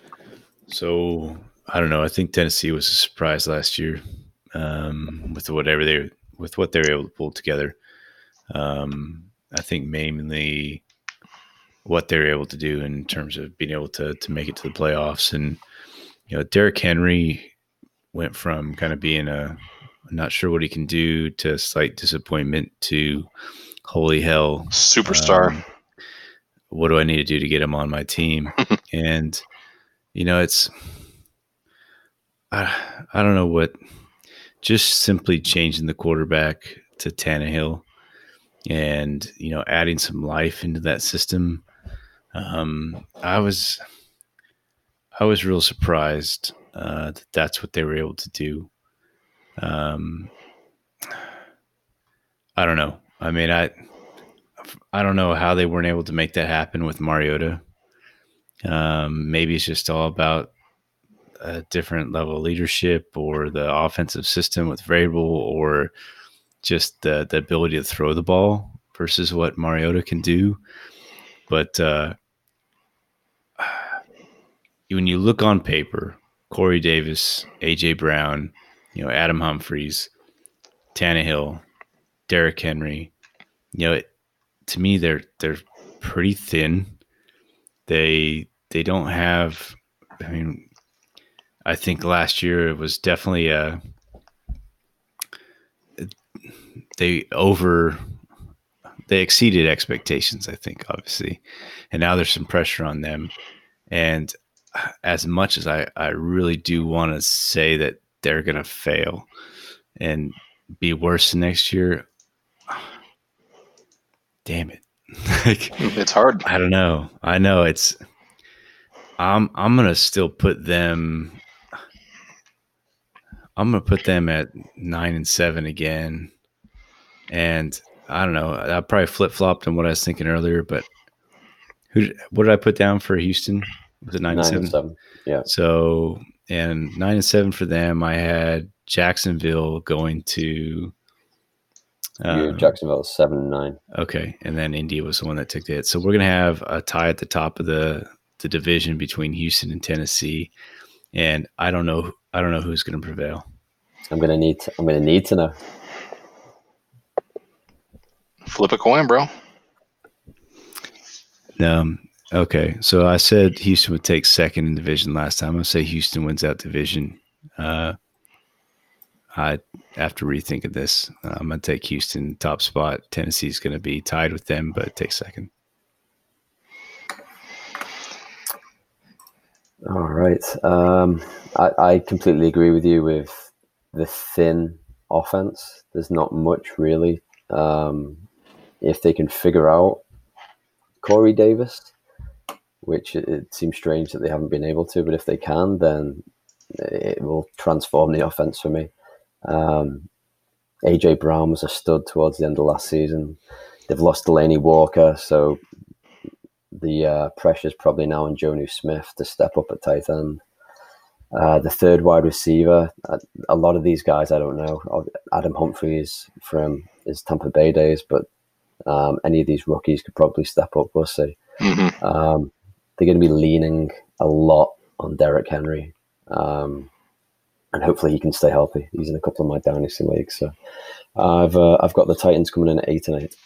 So I don't know. I think Tennessee was a surprise last year um, with whatever they with what they were able to pull together. Um, I think mainly what they were able to do in terms of being able to to make it to the playoffs, and you know, Derrick Henry went from kind of being a not sure what he can do to slight disappointment to holy hell Superstar. um, what do I need to do to get him on my team? and you know, it's I I don't know what just simply changing the quarterback to Tannehill and you know adding some life into that system. Um, I was I was real surprised uh, that that's what they were able to do. Um, I don't know. I mean, I I don't know how they weren't able to make that happen with Mariota. Um, maybe it's just all about a different level of leadership or the offensive system with Vrabel or just the, the ability to throw the ball versus what Mariota can do. But uh, when you look on paper, Corey Davis, AJ Brown, you know, Adam Humphries, Tannehill, Derrick Henry, you know, it, to me they're they're pretty thin. They they don't have. I mean, I think last year it was definitely a. They over. They exceeded expectations, I think, obviously, and now there's some pressure on them. And as much as I, I really do want to say that they're going to fail and be worse next year, damn it. like, It's hard. I don't know. I know it's. I'm I'm gonna still put them. I'm gonna put them at nine and seven again, and I don't know. I probably flip flopped on what I was thinking earlier, but Who? What did I put down for Houston? Was it nine, Nine and and seven? seven. Yeah. So and nine and seven for them. I had Jacksonville going to. Uh, Jacksonville seven and nine. Okay, and then India was the one that took the hit. So we're gonna have a tie at the top of the the division between Houston and Tennessee, and I don't know. I don't know who's gonna prevail. I'm gonna need. To, I'm gonna need to know. Flip a coin, bro. Um. Okay, so I said Houston would take second in division last time. I'm gonna say Houston wins that division. Uh, I after rethinking this, uh, I'm gonna take Houston top spot. Tennessee's gonna be tied with them, but take second. All right. Um, I, I completely agree with you with the thin offense. There's not much really. Um, if they can figure out Corey Davis, which it, it seems strange that they haven't been able to, but if they can, then it will transform the offense for me. Um, AJ Brown was a stud towards the end of last season. They've lost Delanie Walker, so the uh, pressure's probably now on Jonnu Smith to step up at tight end. Uh, the third wide receiver, uh, a lot of these guys I don't know. Adam Humphries from his Tampa Bay days, but um, any of these rookies could probably step up. We'll see. Mm-hmm. Um, they're going to be leaning a lot on Derrick Henry, um, and hopefully he can stay healthy. He's in a couple of my dynasty leagues, so I've uh, I've got the Titans coming in at eight and eight.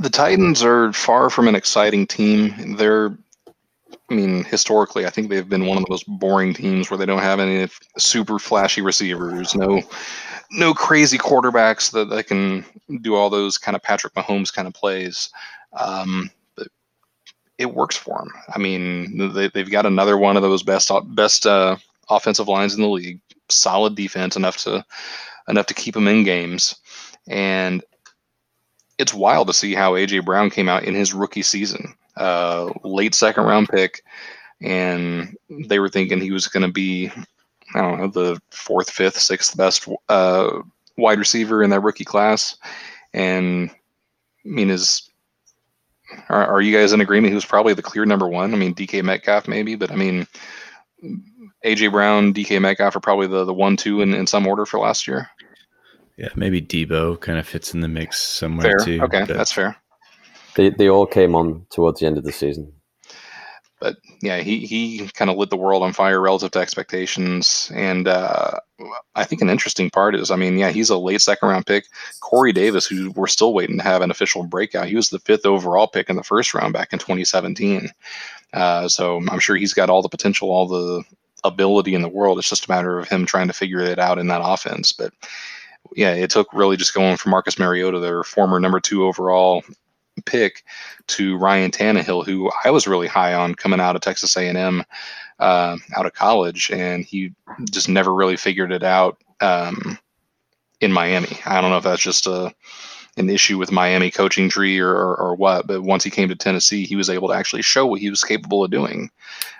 The Titans are far from an exciting team. They're, I mean, historically, I think they've been one of the most boring teams where they don't have any super flashy receivers, no, no crazy quarterbacks that, that can do all those kind of Patrick Mahomes kind of plays. Um, but it works for them. I mean, they, they've got another one of those best best uh, offensive lines in the league. Solid defense enough to enough to keep them in games, and it's wild to see how AJ Brown came out in his rookie season, uh, late second round pick, and they were thinking he was going to be, I don't know, the fourth, fifth, sixth best uh, wide receiver in that rookie class, and I mean, is are, are you guys in agreement? He was probably the clear number one. I mean, DK Metcalf maybe, but I mean, AJ Brown, DK Metcalf are probably the the one, two in, in some order for last year. Yeah, maybe Deebo kind of fits in the mix somewhere Fair. too. Okay, but- that's fair. They they all came on towards the end of the season. but yeah, he he kind of lit the world on fire relative to expectations. And uh, I think an interesting part is, I mean, yeah, he's a late second round pick. Corey Davis, who we're still waiting to have an official breakout, he was the fifth overall pick in the first round back in 2017. Uh, so I'm sure he's got all the potential, all the ability in the world. It's just a matter of him trying to figure it out in that offense. But yeah, it took really just going from Marcus Mariota, their former number two overall pick to Ryan Tannehill, who I was really high on coming out of Texas A&M, uh, out of college, and he just never really figured it out um, in Miami. I don't know if that's just a an issue with Miami coaching tree or, or, or what, but once he came to Tennessee, he was able to actually show what he was capable of doing.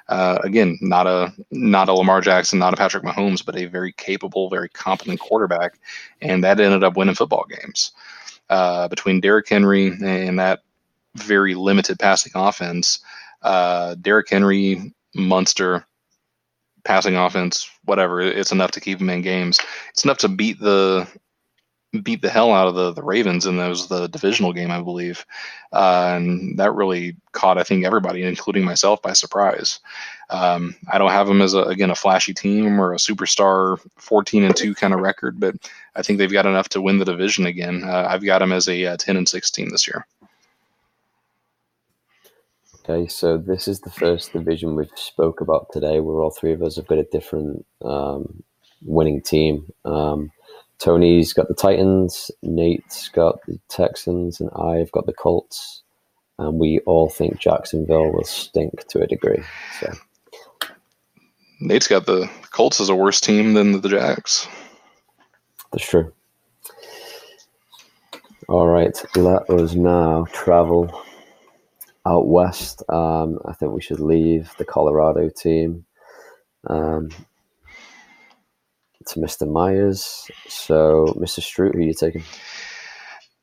Uh, again, not a not a Lamar Jackson, not a Patrick Mahomes, but a very capable, very competent quarterback, and that ended up winning football games uh, between Derrick Henry and that very limited passing offense. Uh, Derrick Henry, Munster, passing offense, whatever. It's enough to keep him in games. It's enough to beat the beat the hell out of the the Ravens in those the divisional game, I believe, uh, and that really caught I think everybody, including myself, by surprise. Um, I don't have them as a, again a flashy team or a superstar 14 and two kind of record, but I think they've got enough to win the division again. Uh, I've got them as a uh, 10 and 16 this year. Okay, so this is the first division we've spoke about today, where all three of us have got a different um, winning team. Um, Tony's got the Titans, Nate's got the Texans, and I've got the Colts. And we all think Jacksonville will stink to a degree. So Nate's got the Colts as a worse team than the Jacks. that's true. All right, let us now travel out west. Um, I think we should leave the Colorado team um, to Mr. Myers. So, Mr. Stroot, who are you taking?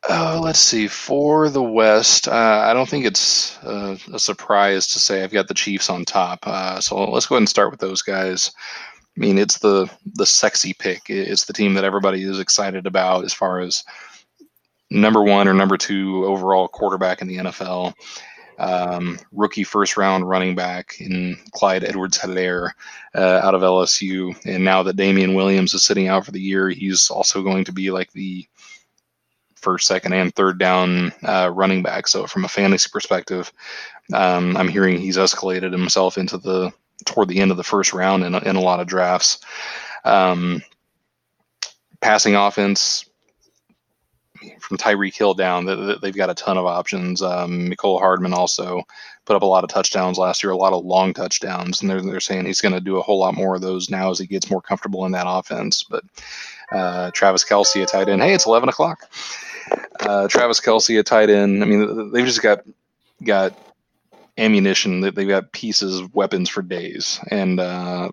Oh, let's see. For the West, uh, I don't think it's uh, a surprise to say I've got the Chiefs on top. Uh, so let's go ahead and start with those guys. I mean, it's the the sexy pick. It's the team that everybody is excited about as far as number one or number two overall quarterback in the NFL. Um, rookie first round running back in Clyde Edwards Helaire uh, out of LSU. And now that Damien Williams is sitting out for the year, he's also going to be like the first, second, and third down uh, running back. So from a fantasy perspective, um, I'm hearing he's escalated himself into the toward the end of the first round in, in a lot of drafts. Um, passing offense, from Tyreek Hill down, they've got a ton of options. Um, Mecole Hardman also put up a lot of touchdowns last year, a lot of long touchdowns, and they're, they're saying he's going to do a whole lot more of those now as he gets more comfortable in that offense. But uh, Travis Kelce, a tight end. Hey, it's 11 o'clock. Uh, Travis Kelce, a tight end. I mean, they've just got got ammunition. They've got pieces, of weapons for days, and uh,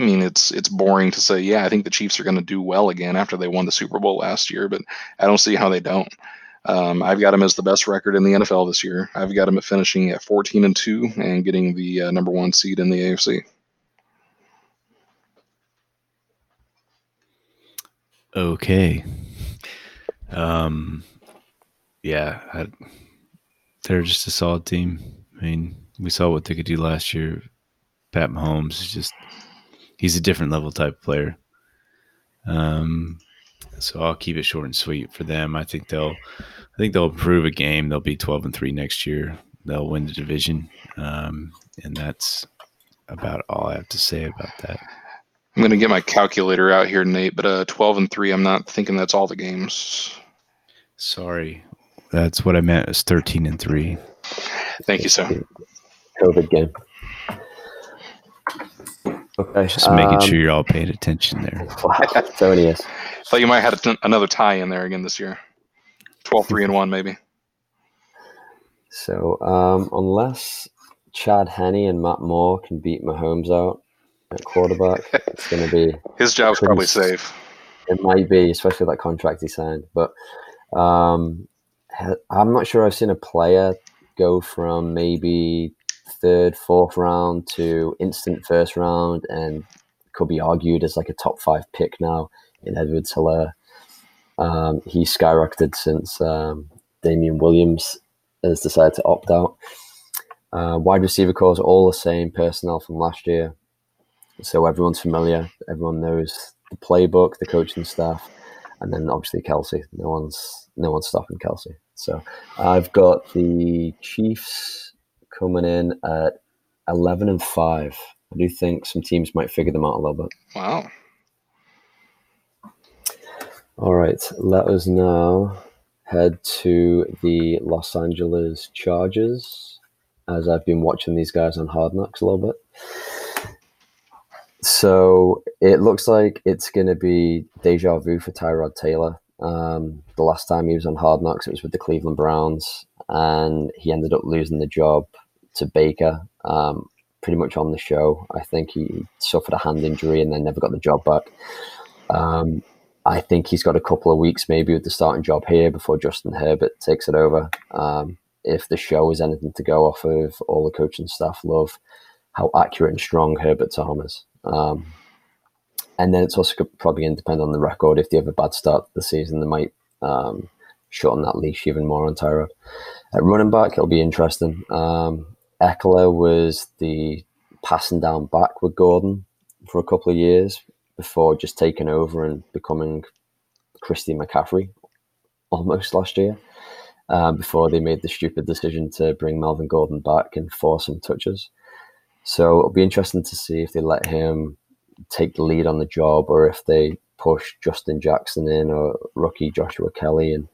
I mean, it's it's boring to say, yeah, I think the Chiefs are going to do well again after they won the Super Bowl last year, but I don't see how they don't. Um, I've got them as the best record in the NFL this year. I've got them at finishing at 14 and two and getting the uh, number one seed in the AFC. Okay. Um, yeah, I, they're just a solid team. I mean, we saw what they could do last year. Pat Mahomes is just he's a different level type player. Um, so I'll keep it short and sweet for them. I think they'll, I think they'll improve a game. They'll be twelve and three next year. They'll win the division, um, and that's about all I have to say about that. I'm going to get my calculator out here, Nate. But uh, twelve and three. I'm not thinking that's all the games. Sorry, that's what I meant. Is thirteen and three. Thank you, sir. COVID game. Okay. Just um, making sure you're all paying attention there. Wow. so it is. Thought you might have had another tie in there again this year. 12 3 and 1, maybe. So, um, unless Chad Henne and Matt Moore can beat Mahomes out at quarterback, it's going to be. His job's probably safe. It might be, especially that contract he signed. But um, I'm not sure I've seen a player go from maybe third, fourth round to instant first round, and could be argued as like a top five pick now in Edwards Helaire. Um, he skyrocketed since um, Damien Williams has decided to opt out. Uh, wide receiver calls all the same personnel from last year, so everyone's familiar. Everyone knows the playbook, the coaching staff, and then obviously Kelce. No one's no one's stopping Kelce. So I've got the Chiefs coming in at 11 and 5. I do think some teams might figure them out a little bit. Wow. All right, let us now head to the Los Angeles Chargers as I've been watching these guys on Hard Knocks a little bit. So it looks like it's going to be deja vu for Tyrod Taylor. Um, the last time he was on Hard Knocks, it was with the Cleveland Browns, and he ended up losing the job to Baker um, pretty much on the show. I think he suffered a hand injury and then never got the job back. Um, I think he's got a couple of weeks maybe with the starting job here before Justin Herbert takes it over. Um, if the show is anything to go off of, all the coaching staff love how accurate and strong Herbert Tom is. Um, and then it's also probably going to depend on the record. If they have a bad start to the season, they might um, shorten that leash even more on Tyrod. At running back, it'll be interesting. Um, Ekeler was the passing down back with Gordon for a couple of years before just taking over and becoming Christy McCaffrey almost last year. Um, before they made the stupid decision to bring Melvin Gordon back and force some touches. So it'll be interesting to see if they let him take the lead on the job or if they push Justin Jackson in or rookie Joshua Kelley and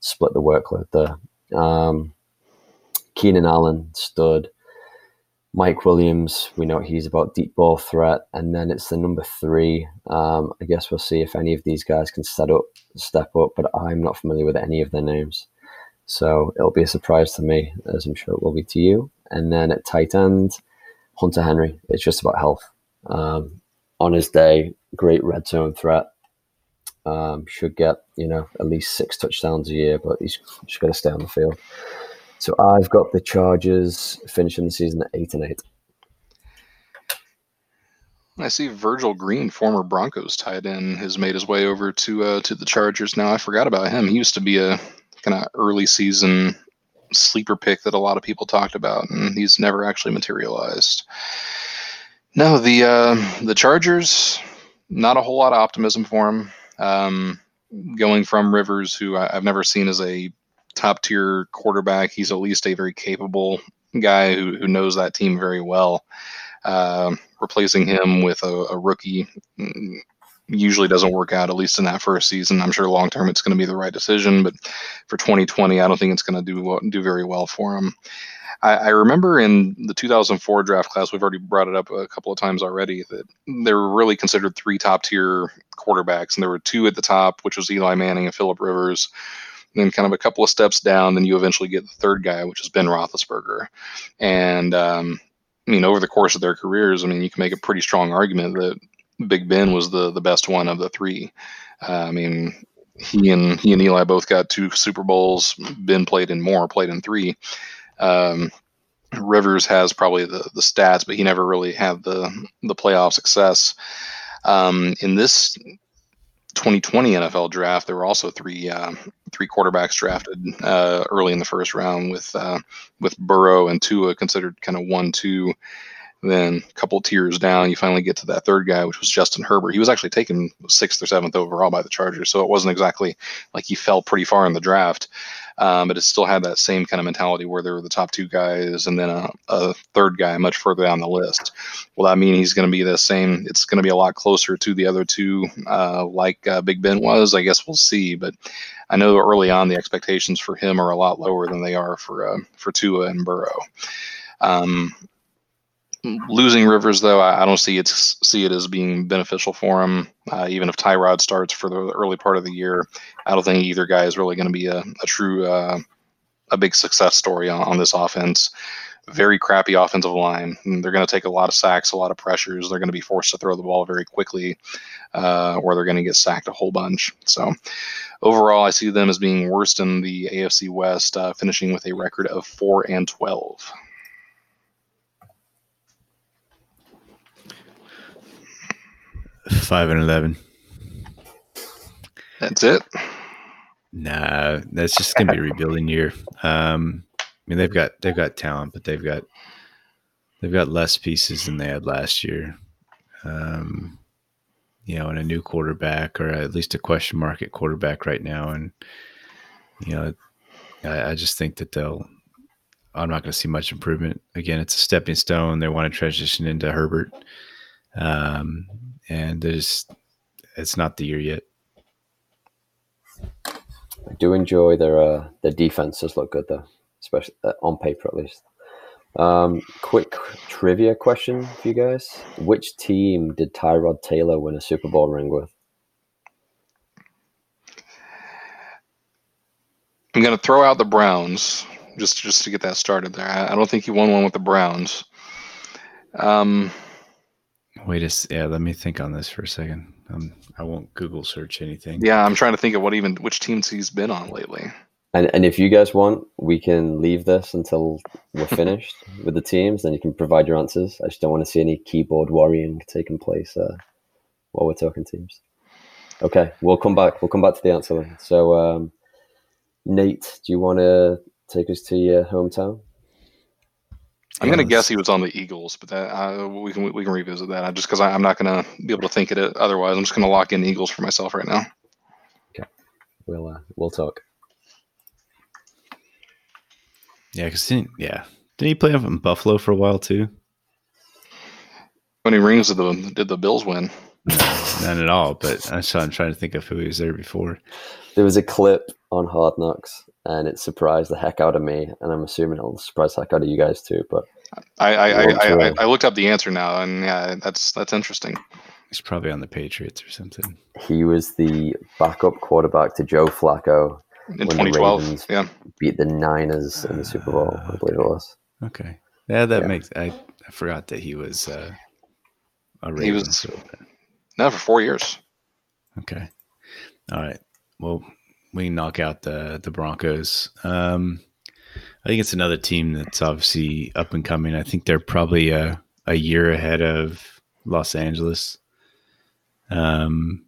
split the workload there. Um, Keenan Allen stood. Mike Williams, we know he's about deep ball threat, and then it's the number three. Um, I guess we'll see if any of these guys can set up, step up, but I'm not familiar with any of their names, so it'll be a surprise to me, as I'm sure it will be to you. And then at tight end, Hunter Henry. It's just about health. Um, on his day, great red zone threat. Um, should get you know, at least six touchdowns a year, but he's just got to stay on the field. So I've got the Chargers finishing the season at eight and eight. I see Virgil Green, former Broncos tight end, has made his way over to uh, to the Chargers. Now I forgot about him. He used to be a kind of early season sleeper pick that a lot of people talked about, and he's never actually materialized. No, the uh, the Chargers, not a whole lot of optimism for him. Um, going from Rivers, who I, have never seen as a top tier quarterback, he's at least a very capable guy who, who knows that team very well. Uh, replacing him with a, a, rookie usually doesn't work out, at least in that first season. I'm sure long term it's going to be the right decision, but for 2020, I don't think it's going to do do very well for him. I, I, remember in the 2004 draft class, we've already brought it up a couple of times already, that there were really considered three top tier quarterbacks, and there were two at the top, which was Eli Manning and Philip Rivers. Then kind of a couple of steps down, then you eventually get the third guy, which is Ben Roethlisberger. And um, I mean, over the course of their careers, I mean, you can make a pretty strong argument that Big Ben was the the best one of the three. Uh, I mean, he and he and Eli both got two Super Bowls. Ben played in more, played in three. Um, Rivers has probably the the stats, but he never really had the the playoff success. Um, in this 2020 NFL draft, there were also three uh, three quarterbacks drafted uh, early in the first round, with uh, with Burrow and Tua considered kind of one two. Then a couple tiers down, you finally get to that third guy, which was Justin Herbert. He was actually taken sixth or seventh overall by the Chargers, so it wasn't exactly like he fell pretty far in the draft. Um, but it still had that same kind of mentality where there were the top two guys and then a, a third guy much further down the list. Will that mean he's going to be the same? It's going to be a lot closer to the other two, uh, like uh, Big Ben was. I guess we'll see. But I know early on the expectations for him are a lot lower than they are for uh, for Tua and Burrow. Um, losing Rivers, though, I, I, don't see it see it as being beneficial for him. Uh, even if Tyrod starts for the early part of the year, I don't think either guy is really going to be a, a true uh, a big success story on, on, this offense. Very crappy offensive line. They're going to take a lot of sacks, a lot of pressures. They're going to be forced to throw the ball very quickly, uh, or they're going to get sacked a whole bunch. So, overall, I see them as being worst in the AFC West, uh, finishing with a record of four and twelve. Five and eleven. That's it. Nah, that's just gonna be a rebuilding year. Um, I mean, they've got they've got talent, but they've got they've got less pieces than they had last year. Um, you know, and a new quarterback, or at least a question mark at quarterback right now, and you know, I, I just think that they'll. I'm not going to see much improvement. Again, it's a stepping stone. They want to transition into Herbert. Um, and there's it's not the year yet. I do enjoy their uh, their defenses look good though, especially uh, on paper at least. Um, quick trivia question for you guys: Which team did Tyrod Taylor win a Super Bowl ring with? I'm going to throw out the Browns just just to get that started there. I, I don't think he won one with the Browns. Um, Wait a yeah. Let me think on this for a second. Um, I won't Google search anything. Yeah, I'm trying to think of what even which teams he's been on lately. And and if you guys want, we can leave this until we're finished with the teams. Then you can provide your answers. I just don't want to see any keyboard worrying taking place uh, while we're talking teams. Okay, we'll come back. We'll come back to the answer. Then. So, um, Nate, do you want to take us to your hometown? I'm going to guess he was on the Eagles, but that uh, we can we can revisit that. I, Just because I'm not going to be able to think of it otherwise, I'm just going to lock in Eagles for myself right now. Okay, we'll uh, we'll talk. Yeah, because yeah, didn't he play up in Buffalo for a while too? How many rings did the did the Bills win? No, none at all. But I'm trying to think of who he was there before. There was a clip on Hard Knocks and it surprised the heck out of me, and I'm assuming it'll surprise the heck out of you guys too. But I I, I, I, I looked up the answer now, and yeah, that's that's interesting. He's probably on the Patriots or something. He was the backup quarterback to Joe Flacco in 2012. Yeah, beat the Niners in the Super Bowl. I believe it was. Okay, yeah, that yeah. makes. I, I forgot that he was uh, a Raven. He was no for four years. Okay, all right. well, we knock out the the Broncos. Um, I think it's another team that's obviously up and coming. I think they're probably a, a year ahead of Los Angeles. Um,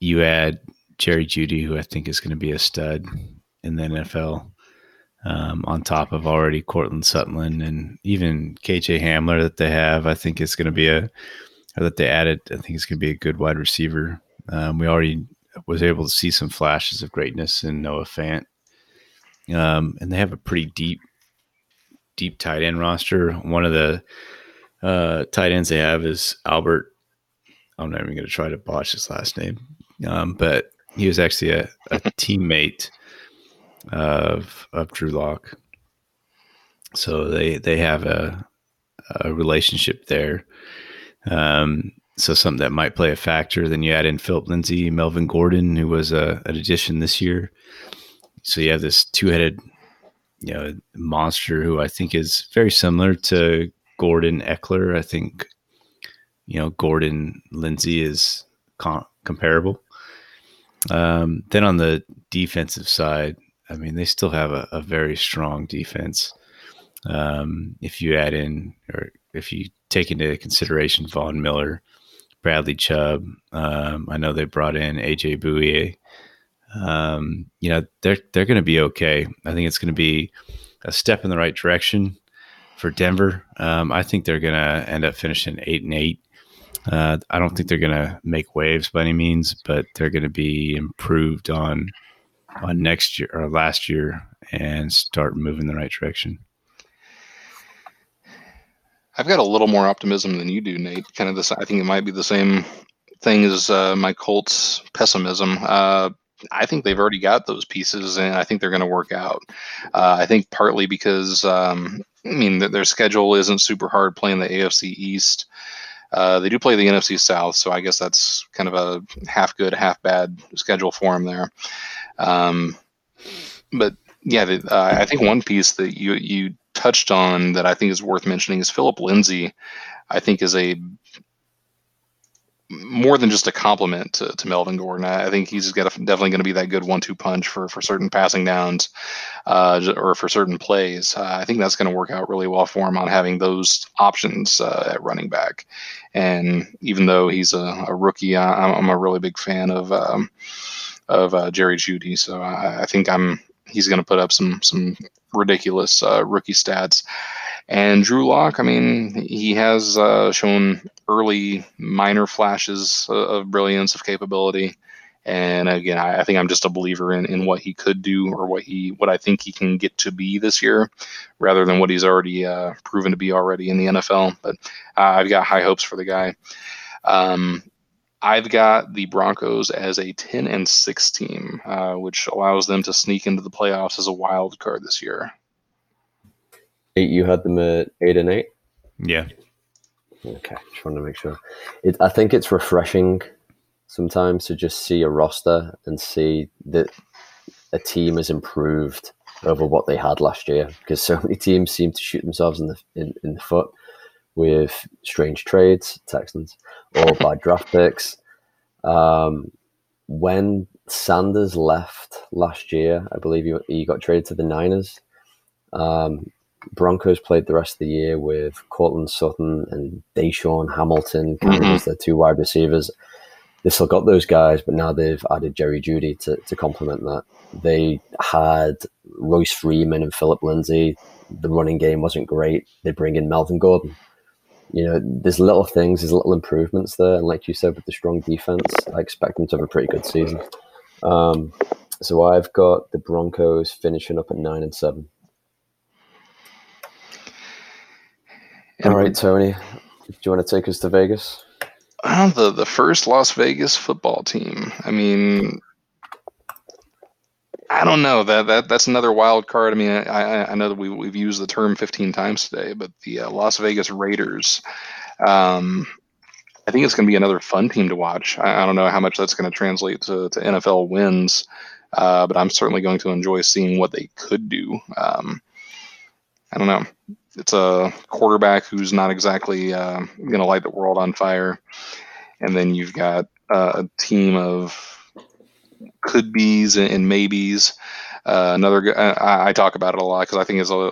you add Jerry Jeudy, who I think is going to be a stud in the NFL, um, on top of already Courtland Sutton and even KJ Hamler that they have. I think it's going to be a, or that they added, I think it's going to be a good wide receiver. Um, we already was able to see some flashes of greatness in Noah Fant. Um, and they have a pretty deep, deep tight end roster. One of the uh, tight ends they have is Albert. I'm not even going to try to botch his last name, um, but he was actually a, a teammate of of Drew Lock. So they they have a, a relationship there. Um, so something that might play a factor. Then you add in Philip Lindsay, Melvin Gordon, who was a, an addition this year. So you have this two-headed, you know, monster who I think is very similar to Gordon Ekeler. I think, you know, Gordon Lindsay is com- comparable. Um, then on the defensive side, I mean, they still have a, a very strong defense. Um, if you add in, or if you take into consideration Von Miller, Bradley Chubb, um, I know they brought in AJ Bouye um, you know they're they're going to be okay. I think it's going to be a step in the right direction for Denver. Um, I think they're going to end up finishing eight and eight. Uh, I don't think they're going to make waves by any means, but they're going to be improved on on next year or last year and start moving the right direction. I've got a little more optimism than you do, Nate. Kind of this, I think it might be the same thing as uh, my Colts pessimism. Uh, I think they've already got those pieces, and I think they're going to work out. Uh, I think partly because um, I mean their schedule isn't super hard playing the AFC East. Uh, they do play the NFC South, so I guess that's kind of a half good, half bad schedule for them there. Um, but yeah, uh, I think one piece that you you touched on that I think is worth mentioning is Philip Lindsay. I think is a more than just a complement to, to Melvin Gordon. I, think he's got a, definitely going to be that good one-two punch for for certain passing downs uh, or for certain plays. Uh, I think that's going to work out really well for him on having those options uh, at running back. And even though he's a, a rookie, I, am a really big fan of um, of uh, Jerry Jeudy. So I, I think I'm he's going to put up some some ridiculous uh, rookie stats. And Drew Lock, I mean, he has uh, shown early minor flashes of brilliance of capability. And again, I, I, think I'm just a believer in, in what he could do or what he what I think he can get to be this year, rather than what he's already uh, proven to be already in the NFL. But uh, I've got high hopes for the guy. Um, I've got the Broncos as a 10 and 6 team, uh, which allows them to sneak into the playoffs as a wild card this year. Eight, You had them at eight and eight. Yeah. Okay, just want to make sure. It, I think it's refreshing sometimes to just see a roster and see that a team has improved over what they had last year because so many teams seem to shoot themselves in the in, in the foot with strange trades, Texans, or by draft picks. Um, when Sanders left last year, I believe he, he got traded to the Niners. Um, Broncos played the rest of the year with Courtland Sutton and DaeSean Hamilton mm-hmm. as their two wide receivers. They still got those guys, but now they've added Jerry Jeudy to, to complement that. They had Royce Freeman and Philip Lindsay. The running game wasn't great. They bring in Melvin Gordon. You know, there's little things, there's little improvements there. And like you said, with the strong defense, I expect them to have a pretty good season. Um, so I've got the Broncos finishing up at nine and seven. All right, Tony. Do you want to take us to Vegas? Uh, the the first Las Vegas football team. I mean, I don't know that that that's another wild card. I mean, I I know that we we've used the term 15 times today, but the uh, Las Vegas Raiders. Um, I think it's going to be another fun team to watch. I, I don't know how much that's going to translate to, to NFL wins, uh, but I'm certainly going to enjoy seeing what they could do. Um, I don't know it's a quarterback who's not exactly uh, going to light the world on fire, and then you've got uh, a team of could be's and, maybes. Uh, another, I, I, talk about it a lot because I think it's a,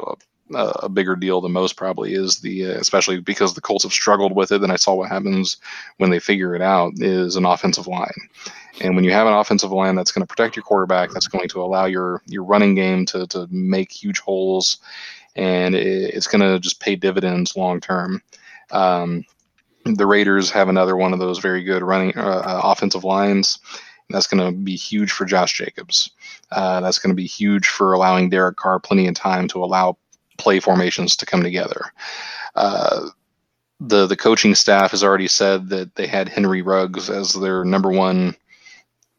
a, bigger deal than most probably is the, uh, especially because the Colts have struggled with it. And I saw what happens when they figure it out is an offensive line. And when you have an offensive line that's going to protect your quarterback, that's going to allow your your running game to to make huge holes, and it, it's going to just pay dividends long term. Um, the Raiders have another one of those very good running uh, uh offensive lines. That's going to be huge for Josh Jacobs. Uh, that's going to be huge for allowing Derek Carr plenty of time to allow play formations to come together. Uh, the the coaching staff has already said that they had Henry Ruggs as their number one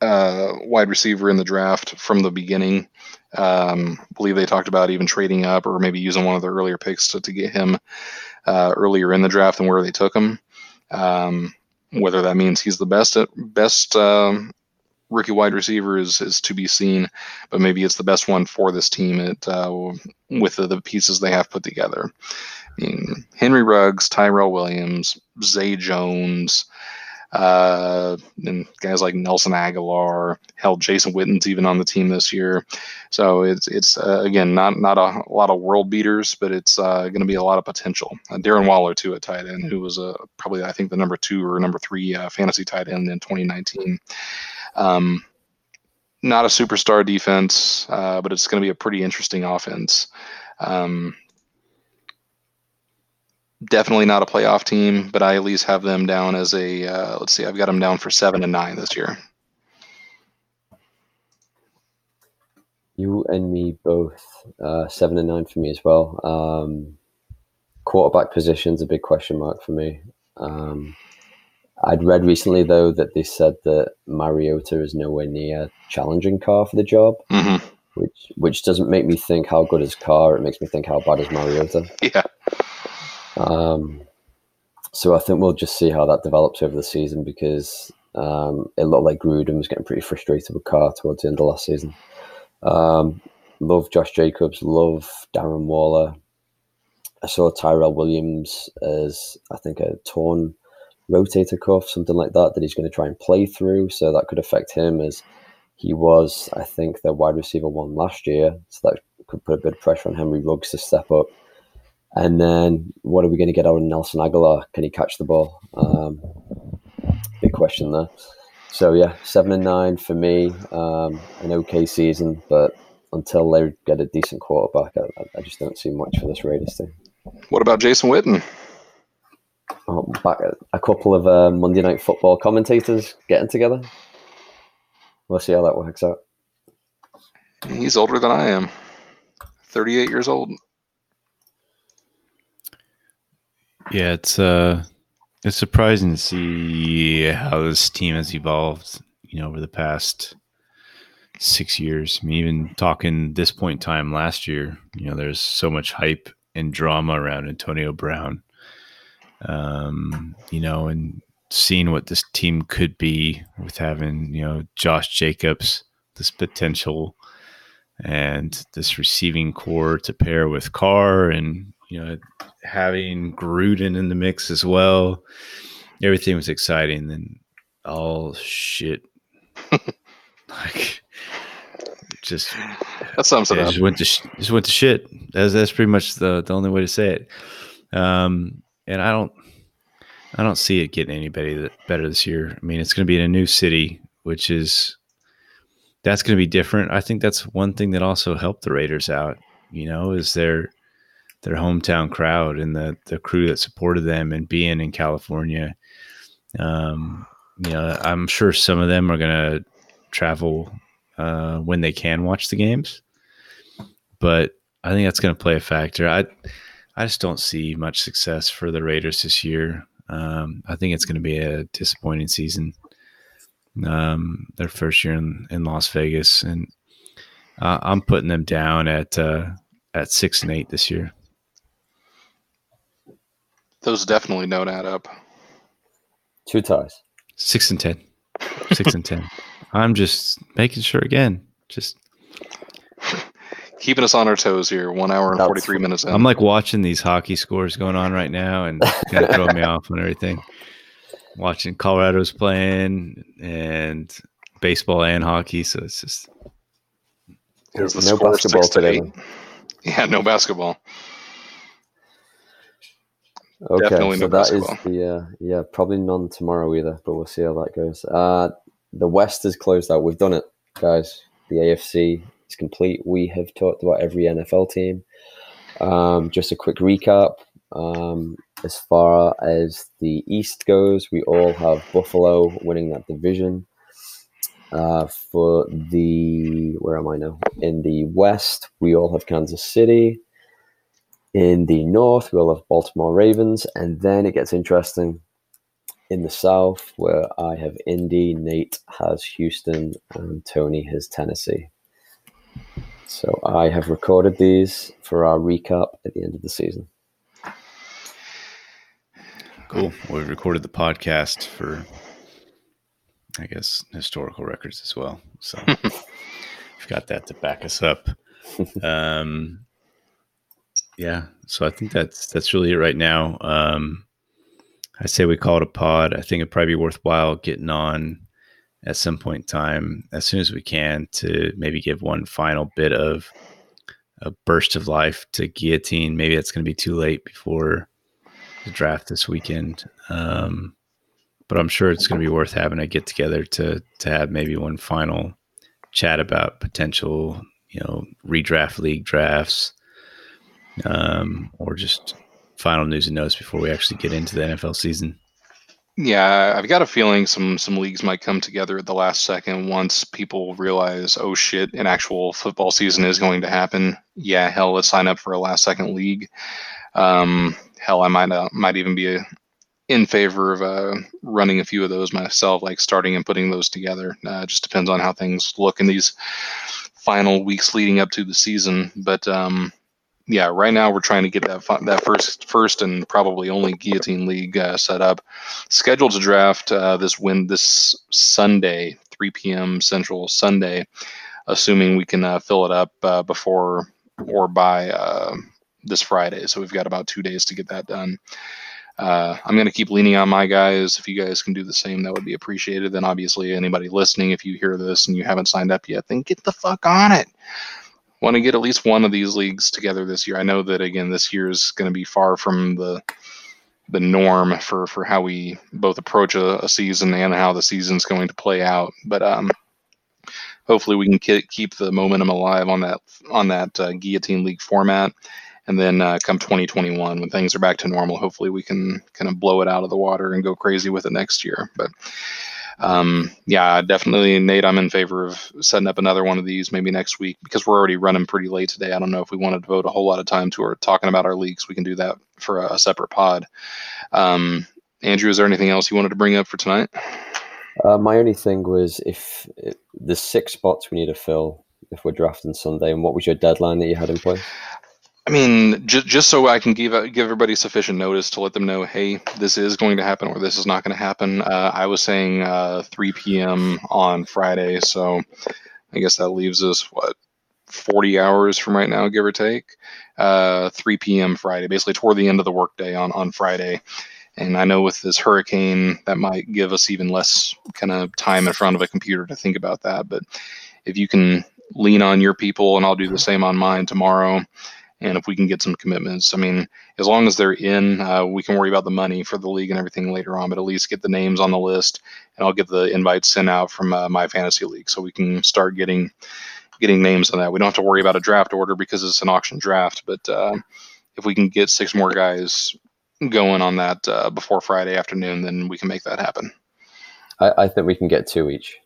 uh, wide receiver in the draft from the beginning. Um, I believe they talked about even trading up or maybe using one of their earlier picks to, to get him uh, earlier in the draft than where they took him. Um, whether that means he's the best best um, rookie wide receiver is, is to be seen, but maybe it's the best one for this team at, uh, with the, the, pieces they have put together. I mean, Henry Ruggs, Tyrell Williams, Zay Jones, uh, and guys like Nelson Agholor, hell, Jason Witten's even on the team this year. So it's it's uh, again not not a, a, lot of world beaters, but it's uh, going to be a lot of potential. Uh, Darren Waller too at tight end, who was uh, probably I think the number two or number three uh, fantasy tight end in 2019. Um, not a superstar defense, uh, but it's going to be a pretty interesting offense. Um, definitely not a playoff team, but I at least have them down as a. Uh, let's see, I've got them down for seven and nine this year. You and me both, uh, seven and nine for me as well. Um, quarterback position's a big question mark for me. Um, I'd read recently though that they said that Mariota is nowhere near challenging Carr for the job, mm-hmm. which which doesn't make me think how good is Carr. It makes me think how bad is Mariota. Yeah. Um, so I think we'll just see how that develops over the season because um, it looked like Gruden was getting pretty frustrated with Carr towards the end of last season. Um, love Josh Jacobs, love Darren Waller. I saw Tyrell Williams as I think a torn rotator cuff, something like that, that he's going to try and play through. So that could affect him as he was, I think, the wide receiver one last year. So that could put a bit of pressure on Henry Ruggs to step up. And then what are we going to get out of Nelson Agholor? Can he catch the ball? Um, big question there. So yeah, seven and nine for me. Um, an okay season, but until they get a decent quarterback, I, I just don't see much for this Raiders team. What about Jason Witten? Oh, back a couple of uh, Monday Night Football commentators getting together. We'll see how that works out. He's older than I am. Thirty-eight years old. Yeah, it's uh it's surprising to see how this team has evolved, you know, over the past six years. I mean, even talking this point in time last year, you know, there's so much hype and drama around Antonio Brown. Um, you know, and seeing what this team could be with having, you know, Josh Jacobs, this potential and this receiving corps to pair with Carr and you know, having Gruden in the mix as well. Everything was exciting. Then all shit, like just that sums it up. Just went to sh- just went to shit. That's that's pretty much the the only way to say it. Um, and I don't I don't see it getting anybody better this year. I mean, it's going to be in a new city, which is that's going to be different. I think that's one thing that also helped the Raiders out. You know, is their their hometown crowd and the the crew that supported them and being in California. Um, you know, I'm sure some of them are going to travel uh, when they can watch the games, but I think that's going to play a factor. I I just don't see much success for the Raiders this year. Um, I think it's going to be a disappointing season. Um, their first year in, in Las Vegas, and uh, I'm putting them down at uh, at six and eight this year. Those definitely don't add up. Two ties. Six and ten. Six and ten. I'm just making sure again. Just keeping us on our toes here. One hour and forty three minutes. In. I'm like watching these hockey scores going on right now, and kind of me off and everything. Watching Colorado's playing and baseball and hockey, so it's just Is the no score basketball six to today. eight? Yeah, no basketball. Okay, Definitely so no that is basketball. the uh, yeah probably none tomorrow either, but we'll see how that goes. Uh, the West is closed out. We've done it, guys. The AFC is complete. We have talked about every NFL team. Um, just a quick recap. Um, as far as the East goes, we all have Buffalo winning that division. Uh, for the where am I now? In the West, we all have Kansas City. In the North, we all have Baltimore Ravens, and then it gets interesting in the South, where I have Indy, Nate has Houston, and Tony has Tennessee. So I have recorded these for our recap at the end of the season. cool. We've recorded the podcast for, I guess, historical records as well. So we've got that to back us up. Um, yeah, so I think that's that's really it right now. Um, I say we call it a pod. I think it'd probably be worthwhile getting on at some point in time, as soon as we can, to maybe give one final bit of a burst of life to guillotine. Maybe it's going to be too late before the draft this weekend, um, but I'm sure it's going to be worth having a get together to to have maybe one final chat about potential, you know, redraft league drafts, um, or just final news and notes before we actually get into the NFL season. Yeah, I've got a feeling some some leagues might come together at the last second once people realize, oh shit, an actual football season is going to happen. Yeah, hell, let's sign up for a last second league. Um, hell, I might uh, might even be a, in favor of uh, running a few of those myself, like starting and putting those together. Uh, just depends on how things look in these final weeks leading up to the season. But um, yeah, right now we're trying to get that that first first and probably only guillotine league uh, set up. Scheduled to draft uh, this win this Sunday, 3 p.m. Central Sunday, assuming we can uh, fill it up uh, before or by uh, this Friday. So we've got about two days to get that done. Uh, I'm going to keep leaning on my guys. If you guys can do the same, that would be appreciated. Then, obviously, anybody listening, if you hear this and you haven't signed up yet, then get the fuck on it want to get at least one of these leagues together this year. I know that again, this year is going to be far from the the norm for for how we both approach a, a season and how the season's going to play out. But um, hopefully, we can ke- keep the momentum alive on that on that uh, guillotine league format. And then uh, come 2021, when things are back to normal, hopefully we can kind of blow it out of the water and go crazy with it next year. But um, yeah, definitely, Nate. I'm in favor of setting up another one of these maybe next week because we're already running pretty late today. I don't know if we want to devote a whole lot of time to our talking about our leagues. We can do that for a, a separate pod. Um, Andrew, is there anything else you wanted to bring up for tonight? Uh, my only thing was if there's six spots we need to fill if we're drafting Sunday, and what was your deadline that you had in place? I mean, just just so I can give give everybody sufficient notice to let them know, hey, this is going to happen or this is not going to happen. Uh, I was saying uh, 3 p.m. on Friday, so I guess that leaves us what 40 hours from right now, give or take. Uh, 3 p.m. Friday, basically toward the end of the workday on on Friday. And I know with this hurricane, that might give us even less kind of time in front of a computer to think about that. But if you can lean on your people, and I'll do the same on mine tomorrow and if we can get some commitments, I mean, as long as they're in, uh, we can worry about the money for the league and everything later on. But at least get the names on the list, and I'll get the invites sent out from uh, my fantasy league, so we can start getting getting names on that. We don't have to worry about a draft order because it's an auction draft. But uh, if we can get six more guys going on that uh, before Friday afternoon, then we can make that happen. I, I think we can get two each.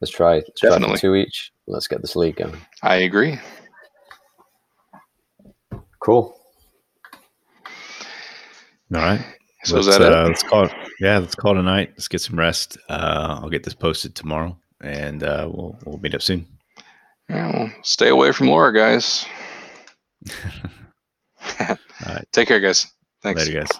Let's try. Let's try Definitely. two each. Let's get this league going. I agree. Cool. All right. So let's, that uh, it? let's call it. Yeah, let's call it a night. Let's get some rest. Uh, I'll get this posted tomorrow, and uh, we'll we'll meet up soon. Yeah, well, stay away from Laura, guys. All right. Take care, guys. Thanks. Later, guys.